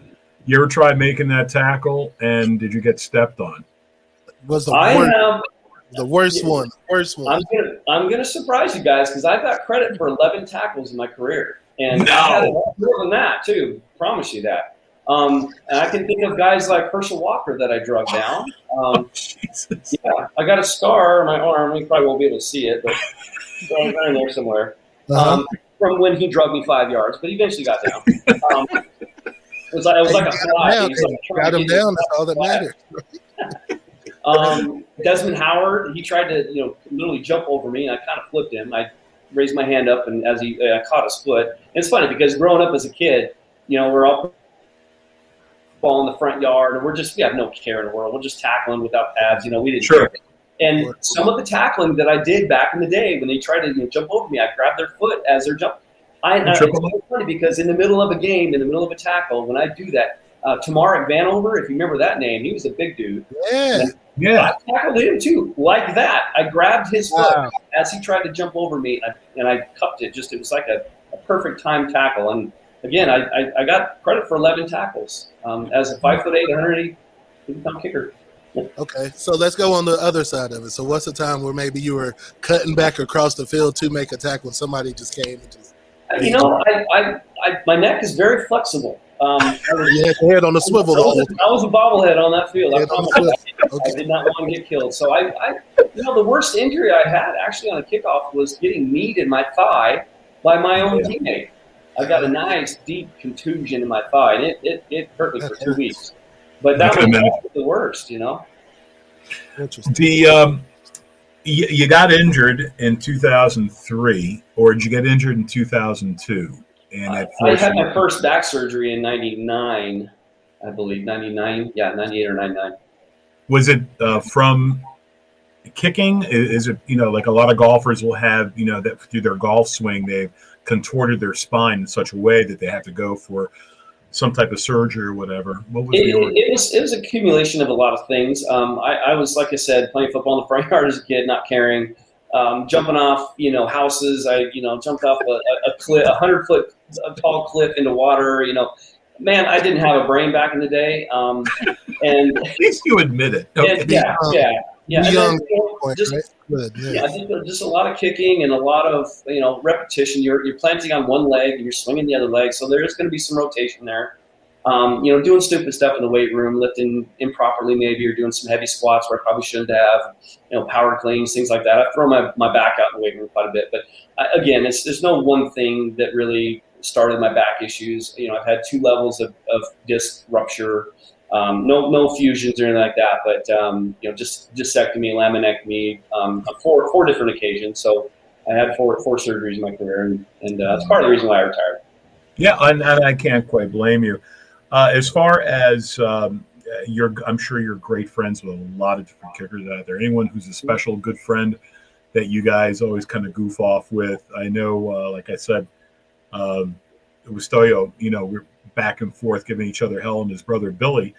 You ever try making that tackle, and did you get stepped on? Was the I worst, have the worst one, worst one. I'm gonna I'm gonna surprise you guys because I've got credit for 11 tackles in my career, and I had more than that too. Promise you that. Um, and I can think of guys like Herschel Walker that I drug down. Um, Jesus. yeah, I got a scar on my arm. You probably won't be able to see it, but it's right there somewhere. Uh-huh. Um, from when he drugged me five yards, but he eventually got down. Um, it was like, it was like a fly. Down, He was like got him down. That's all that fly. matters. Um, Desmond Howard, he tried to, you know, literally jump over me, and I kind of flipped him. I raised my hand up, and as he uh, caught his foot, and it's funny because growing up as a kid, you know, we're all ball in the front yard, and we're just we have no care in the world. We're just tackling without pads. You know, we didn't Sure. care. And some of the tackling that I did back in the day when they tried to you know, jump over me, I grabbed their foot as they're jumping. I, I, it's so funny because in the middle of a game, in the middle of a tackle, when I do that, uh, Tamarick Vanover, if you remember that name, he was a big dude. Yeah. Yeah. I tackled him too, like that. I grabbed his foot as he tried to jump over me, and I, and I cupped it. Just it was like a, a perfect time tackle. And again, I, I, I got credit for 11 tackles um, as a five foot eight, 180 pound kicker. Okay, so let's go on the other side of it. So, what's the time where maybe you were cutting back across the field to make a tackle, when somebody just came and just You know, I, I, I, my neck is very flexible. Um, I, was, you had your head on the swivel I, was, I was a bobblehead on that field. I on the promise. swivel. I did not want to get killed. So I, I, you know, the worst injury I had actually on a kickoff was getting kneed in my thigh by my own Yeah. teammate. I got a nice deep contusion in my thigh, and it, it, it hurt me for two weeks. But that I can was the worst, you know. The um, you, you got injured in 2003, or did you get injured in 2002? And I, I had my first back surgery in '99, I believe. '99, yeah, '98 or '99. was it uh, from kicking? Is it you know like a lot of golfers will have you know that through their golf swing they've contorted their spine in such a way that they have to go for some type of surgery or whatever. What was It, the it, was it was accumulation of a lot of things. Um, I, I was like I said, playing football in the front yard as a kid, not caring, um, jumping off you know houses. I you know jumped off a, a, cliff, a hundred foot a tall cliff into water. You know, man, I didn't have a brain back in the day. Um, and, At least you admit it. and Okay. yeah, yeah, yeah. Young Point, just right? Good. Yeah. yeah, just, a lot of kicking and a lot of you know repetition. You're you're planting on one leg and you're swinging the other leg, so there's going to be some rotation there. Um, you know, doing stupid stuff in the weight room, lifting improperly, maybe, or doing some heavy squats where I probably shouldn't have. You know, power cleans, things like that. I throw my, my back out in the weight room quite a bit, but uh, again, it's, there's no one thing that really started my back issues. You know, I've had two levels of, of disc rupture. Um, no, no fusions or anything like that, but um, you know, just discectomy, laminectomy, um, four four different occasions. So I had four four surgeries in my career, and, and uh, that's part of the reason why I retired. Yeah, and, and I can't quite blame you. Uh, as far as um, you're, I'm sure you're great friends with a lot of different kickers out there. Anyone who's a special good friend that you guys always kind of goof off with. I know, uh, like I said, um, Wistoyo, you know, we're back and forth giving each other hell, and his brother Billy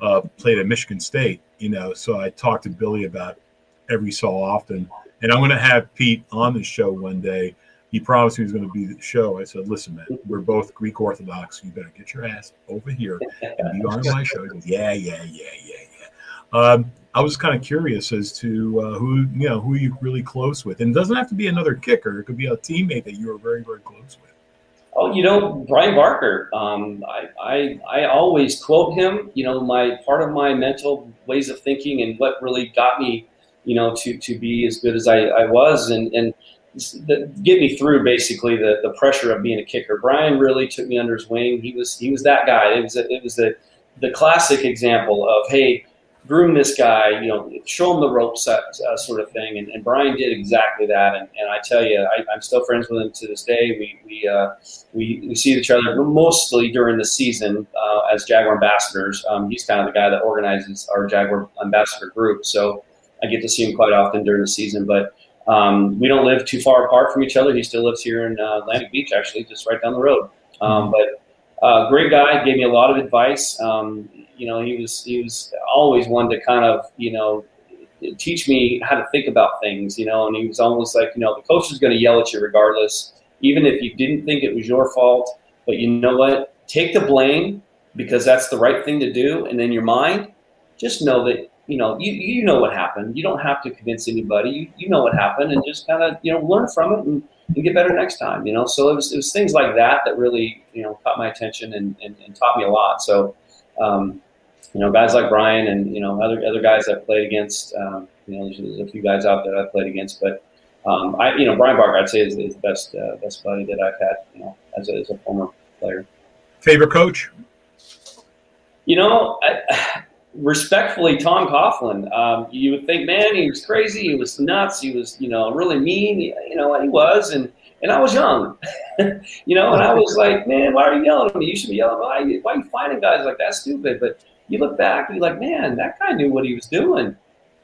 uh, played at Michigan State. You know, so I talked to Billy about every so often, and I'm going to have Pete on the show one day he promised me he was going to be the show. I said, "Listen, man, we're both Greek Orthodox. You better get your ass over here and be on my show." Goes, "Yeah, yeah, yeah, yeah, yeah." Um, I was kind of curious as to uh, who you know who you really close with, and it doesn't have to be another kicker. It could be a teammate that you were very, very close with. Oh, you know, Bryan Barker. Um, I, I I always quote him. You know, my part of my mental ways of thinking and what really got me, you know, to to be as good as I, I was and and the, get me through basically the, the pressure of being a kicker. Brian really took me under his wing. He was he was that guy. It was a, it was the the classic example of hey, groom this guy, you know, show him the ropes, uh, uh, sort of thing. And, and Brian did exactly that. And, and I tell you, I, I'm still friends with him to this day. We we uh, we, we see each other mostly during the season uh, as Jaguar ambassadors. Um, he's kind of the guy that organizes our Jaguar ambassador group, so I get to see him quite often during the season. But um, we don't live too far apart from each other. He still lives here in uh, Atlantic Beach, actually, just right down the road. Um, but uh, great guy, gave me a lot of advice. Um, you know, he was he was always one to kind of you know teach me how to think about things. You know, and he was almost like you know the coach is going to yell at you regardless, even if you didn't think it was your fault. But you know what? Take the blame because that's the right thing to do, and in your mind, just know that you know you, you know what happened. You don't have to convince anybody. You, you know what happened, and just kind of you know learn from it and, and get better next time. You know, so it was, it was things like that that really you know caught my attention and, and, and taught me a lot. So. Um, you know, guys like Brian and you know other other guys I've played against. Um, you know, there's, there's, a few guys out there I've played against, but um, I, you know, Bryan Barker, I'd say is, is the best uh, best buddy that I've had. You know, as a, as a former player. Favorite coach? You know, I, respectfully, Tom Coughlin. Um, you would think, man, he was crazy. He was nuts. He was, you know, really mean. You know, he was, and and I was young, you know, and I was like, man, why are you yelling at me? You should be yelling. Why, why are you finding guys like that? Stupid. But you look back and you're like, man, that guy knew what he was doing.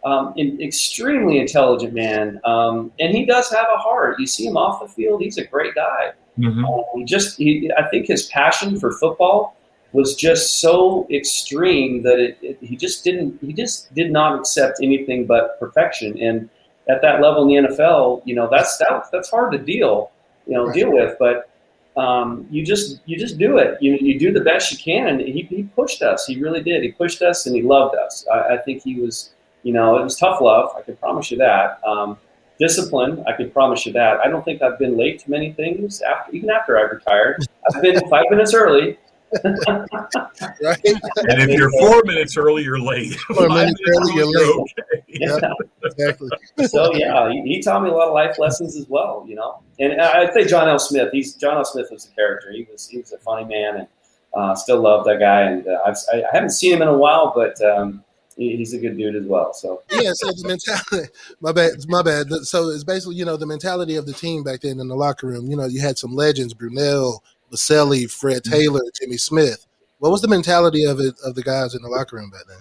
Um, an extremely intelligent man, um, and he does have a heart. You see him off the field; he's a great guy. Mm-hmm. Uh, he just, he, I think his passion for football was just so extreme that it, it, he just didn't, he just did not accept anything but perfection. And at that level in the NFL, you know, that's that, that's hard to deal, you know, right. deal with. But um, you just you just do it. You you do the best you can, and he, he pushed us. He really did. He pushed us, and he loved us. I, I think he was you know, it was tough love. I can promise you that. Um, discipline, I can promise you that. I don't think I've been late to many things after, even after I retired. I've been five minutes early. right. And if you're four minutes early, you're late. Four minutes early, you're late. Okay. Yeah, exactly. so yeah, he, he, taught me a lot of life lessons as well. You know, and I'd say John L. Smith. He's John L. Smith was a character. He was he was a funny man, and uh, still love that guy. And uh, I've, I haven't seen him in a while, but um, he's a good dude as well. So yeah, so the mentality, my bad, my bad. So it's basically you know the mentality of the team back then in the locker room. You know, you had some legends: Brunell, Boselli, Fred mm-hmm. Taylor, Jimmy Smith. What was the mentality of it of the guys in the locker room back then?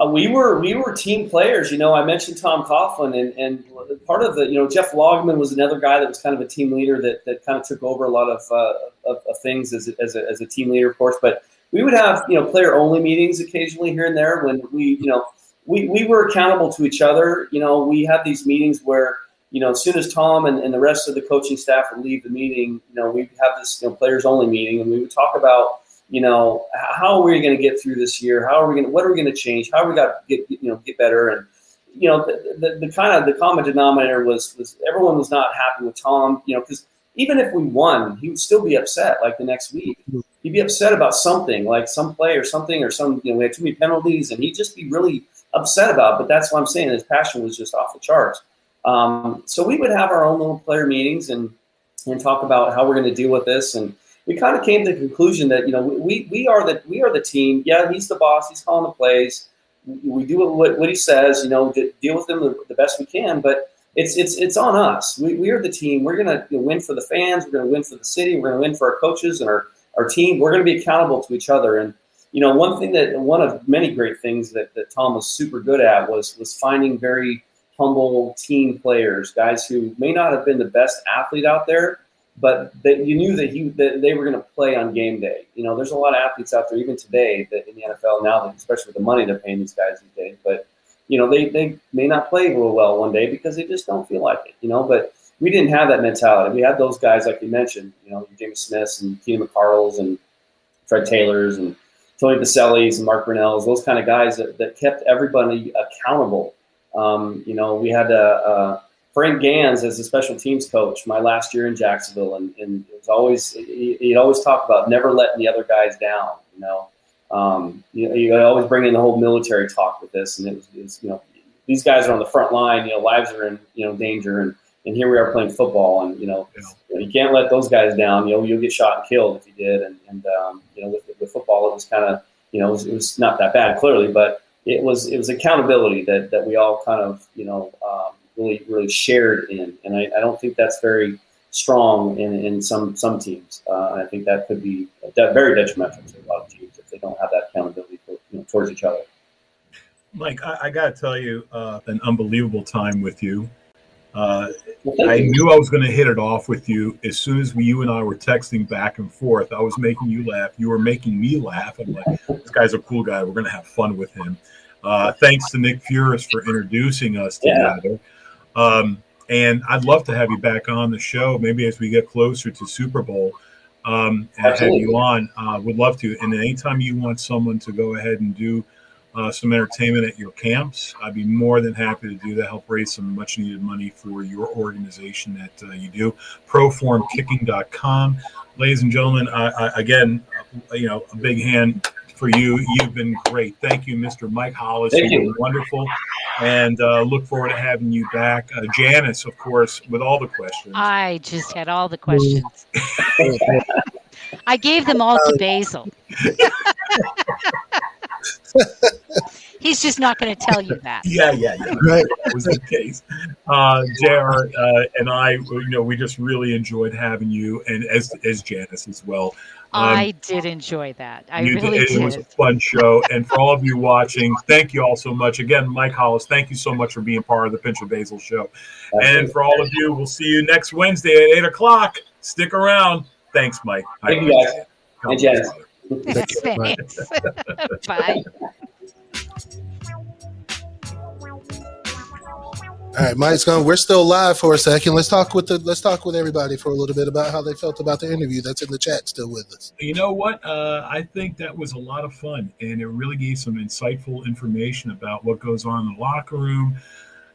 Uh, we were we were team players. You know, I mentioned Tom Coughlin, and and part of the you know Jeff Lageman was another guy that was kind of a team leader that that kind of took over a lot of uh, of, of, things as a, as a, as a team leader, of course, but we would have you know player only meetings occasionally here and there when we you know we, we were accountable to each other. You know, we had these meetings where you know as soon as Tom and, and the rest of the coaching staff would leave the meeting, you know, we'd have this you know, players only meeting and we would talk about you know how are we going to get through this year? How are we going? to What are we going to change? How are we got to get you know get better and you know the, the, the, kind of the common denominator was was everyone was not happy with Tom. You know because even if we won, he would still be upset like the next week he'd be upset about something, like some play or something, or some, you know, we had too many penalties, and he'd just be really upset about it. But that's what I'm saying. His passion was just off the charts. Um, so we would have our own little player meetings and and talk about how we're going to deal with this. And we kind of came to the conclusion that you know we we are the we are the team. Yeah, he's the boss. He's calling the plays. We do what, what he says. You know, deal with them the, best we can. But it's it's it's on us. We, we are the team. We're to win for the fans. We're to win for the city. We're to win for our coaches and our our team, we're to be accountable to each other. And you know, one thing that one of many great things that, that Tom was super good at was was finding very humble team players, guys who may not have been the best athlete out there, but that you knew that he that they were going to play on game day. You know, there's a lot of athletes out there even today that in the NFL now, that especially with the money they're paying these guys these days, but you know, they, they may not play real well one day because they just don't feel like it, you know, but we didn't have that mentality. We had those guys like you mentioned, you know, James Smiths and Keenan McCardells and Fred Taylors and Tony Bosellis and Mark Brunells, those kind of guys that, that kept everybody accountable. Um, you know, we had uh, uh, Frank Gansz as a special teams coach my last year in Jacksonville, and, and it was always he, would always talk about never letting the other guys down. You know, um, you, you always bring in the whole military talk with this, and it was, it was, you know these guys are on the front line. You know, lives are in you know danger, and and here we are playing football, and you know, yeah. you can't let those guys down. You know, you'll get shot and killed if you did. And, and um, you know, with, with football, it was kind of, you know, it was, it was, not that bad clearly, but it was it was accountability that that we all kind of, you know, um, really really shared in. And I, I, don't think that's very strong in, in some some teams. Uh, I think that could be very detrimental to a lot of teams if they don't have that accountability for, you know, towards each other. Mike, I, I got to tell you, uh, an unbelievable time with you. Uh, I knew I was going to hit it off with you as soon as we, you and I were texting back and forth. I was making you laugh. You were making me laugh. I'm like, this guy's a cool guy. We're going to have fun with him. Uh, thanks to Nick Furis for introducing us together. Um, and I'd love to have you back on the show, maybe as we get closer to Super Bowl. Um, and have you on. Uh, would love to. And anytime you want someone to go ahead and do uh, some entertainment at your camps, I'd be more than happy to do that. Help raise some much needed money for your organization that uh, you do. Proformkicking.com. Ladies and gentlemen, I, I, again, uh, you know, a big hand for you. You've been great. Thank you, Mr. Mike Hollis. Thank You've you. wonderful. And uh, look forward to having you back. Uh, Janice, of course, with all the questions. I just had all the questions. I gave them all to Basile. He's just not going to tell you that. yeah, yeah, yeah. Right. That was the case. Uh, Jr. Uh, and I, you know, we just really enjoyed having you, and as as Janice as well. Um, I did enjoy that. I you really did. did. It was a fun show. And for all of you watching, thank you all so much. Again, Mike Hollis, thank you so much for being part of the Pinch of Basile show. And for all of you, we'll see you next Wednesday at 8 o'clock. Stick around. Thanks, Mike. I Thank you, guys. appreciate it. God Hey, bless, Janice. brother. Thanks. Bye. All right, Mike's gone. We're still live for a second. Let's talk with the let's talk with everybody for a little bit about how they felt about the interview. That's in the chat still with us. You know what? Uh, I think that was a lot of fun, and it really gave some insightful information about what goes on in the locker room.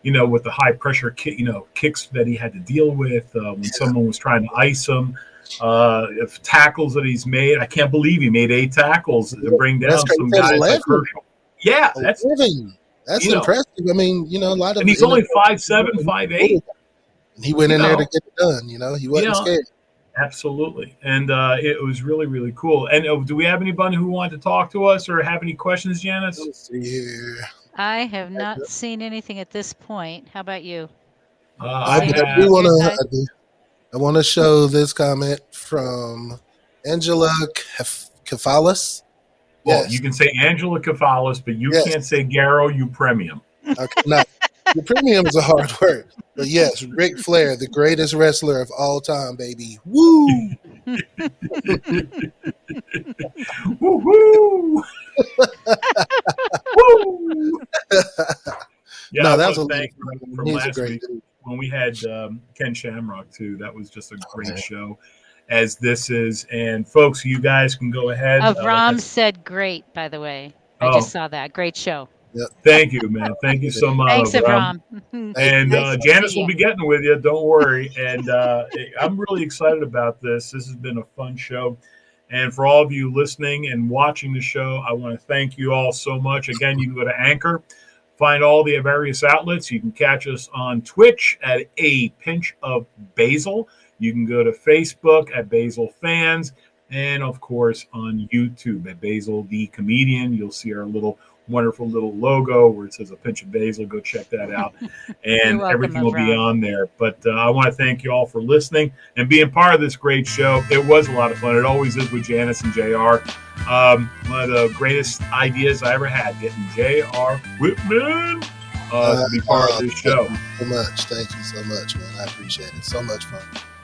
You know, with the high pressure kick, you know, kicks that he had to deal with uh, when someone was trying to ice him. Uh, if tackles that he's made, I can't believe he made eight tackles to bring down some guys like Herschel. Yeah, that's Eleven. That's you know. impressive. I mean, you know, a lot of and he's only five seven, five eight. And he went in You there to get it done. You know, he wasn't Yeah. scared. Absolutely, and uh, it was really really cool. And uh, do we have anybody who wanted to talk to us or have any questions, Janice? Let's see here. I have not seen anything at this point. How about you? Uh, I, I Any I have- do want to. I, I want to show this comment from Angela Kef- Kefalis. Well, Yes. you can say Angela Kefalis, but you Yes. can't say Garo Yepremian. Okay, no, Yepremian is a hard word, but yes, Ric Flair, the greatest wrestler of all time, baby. Woo! Woo-hoo! Woo! Yeah, no, that was a thank from a last great week dude. when we had um, Ken Shamrock too. That was just a great Okay. show. As this is, and folks, you guys can go ahead. uh, Avram said great, by the way. I Oh. just saw that. Great show. thank you, man. Thank you so much. Thanks, Avram. Avram. And Nice uh, Janice will be getting with you. Don't worry. And uh, I'm really excited about this. This has been a fun show. And for all of you listening and watching the show, I want to thank you all so much. Again, you can go to Anchor, find all the various outlets. You can catch us on Twitch at A Pinch of Basile. You can go to Facebook at Basile Fans. And of course, on YouTube at Basile the Comedian. You'll see our little wonderful little logo where it says a pinch of Basile. Go check that out. And welcome, everything will be on there. But uh, I want to thank you all for listening and being part of this great show. It was a lot of fun. It always is with Janice and JR. Um, one of the greatest ideas I ever had getting JR Whitman uh, to be part of this show. Thank you so much. Thank you so much, man. I appreciate it. So much fun.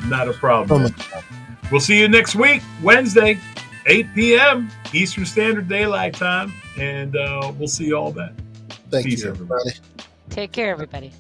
Not a So problem. much fun. We'll see you next week, Wednesday, 8 p.m. Eastern Standard Daylight Time. And uh, we'll see you all then. Thank Peace, you, everybody. everybody. Take care, everybody.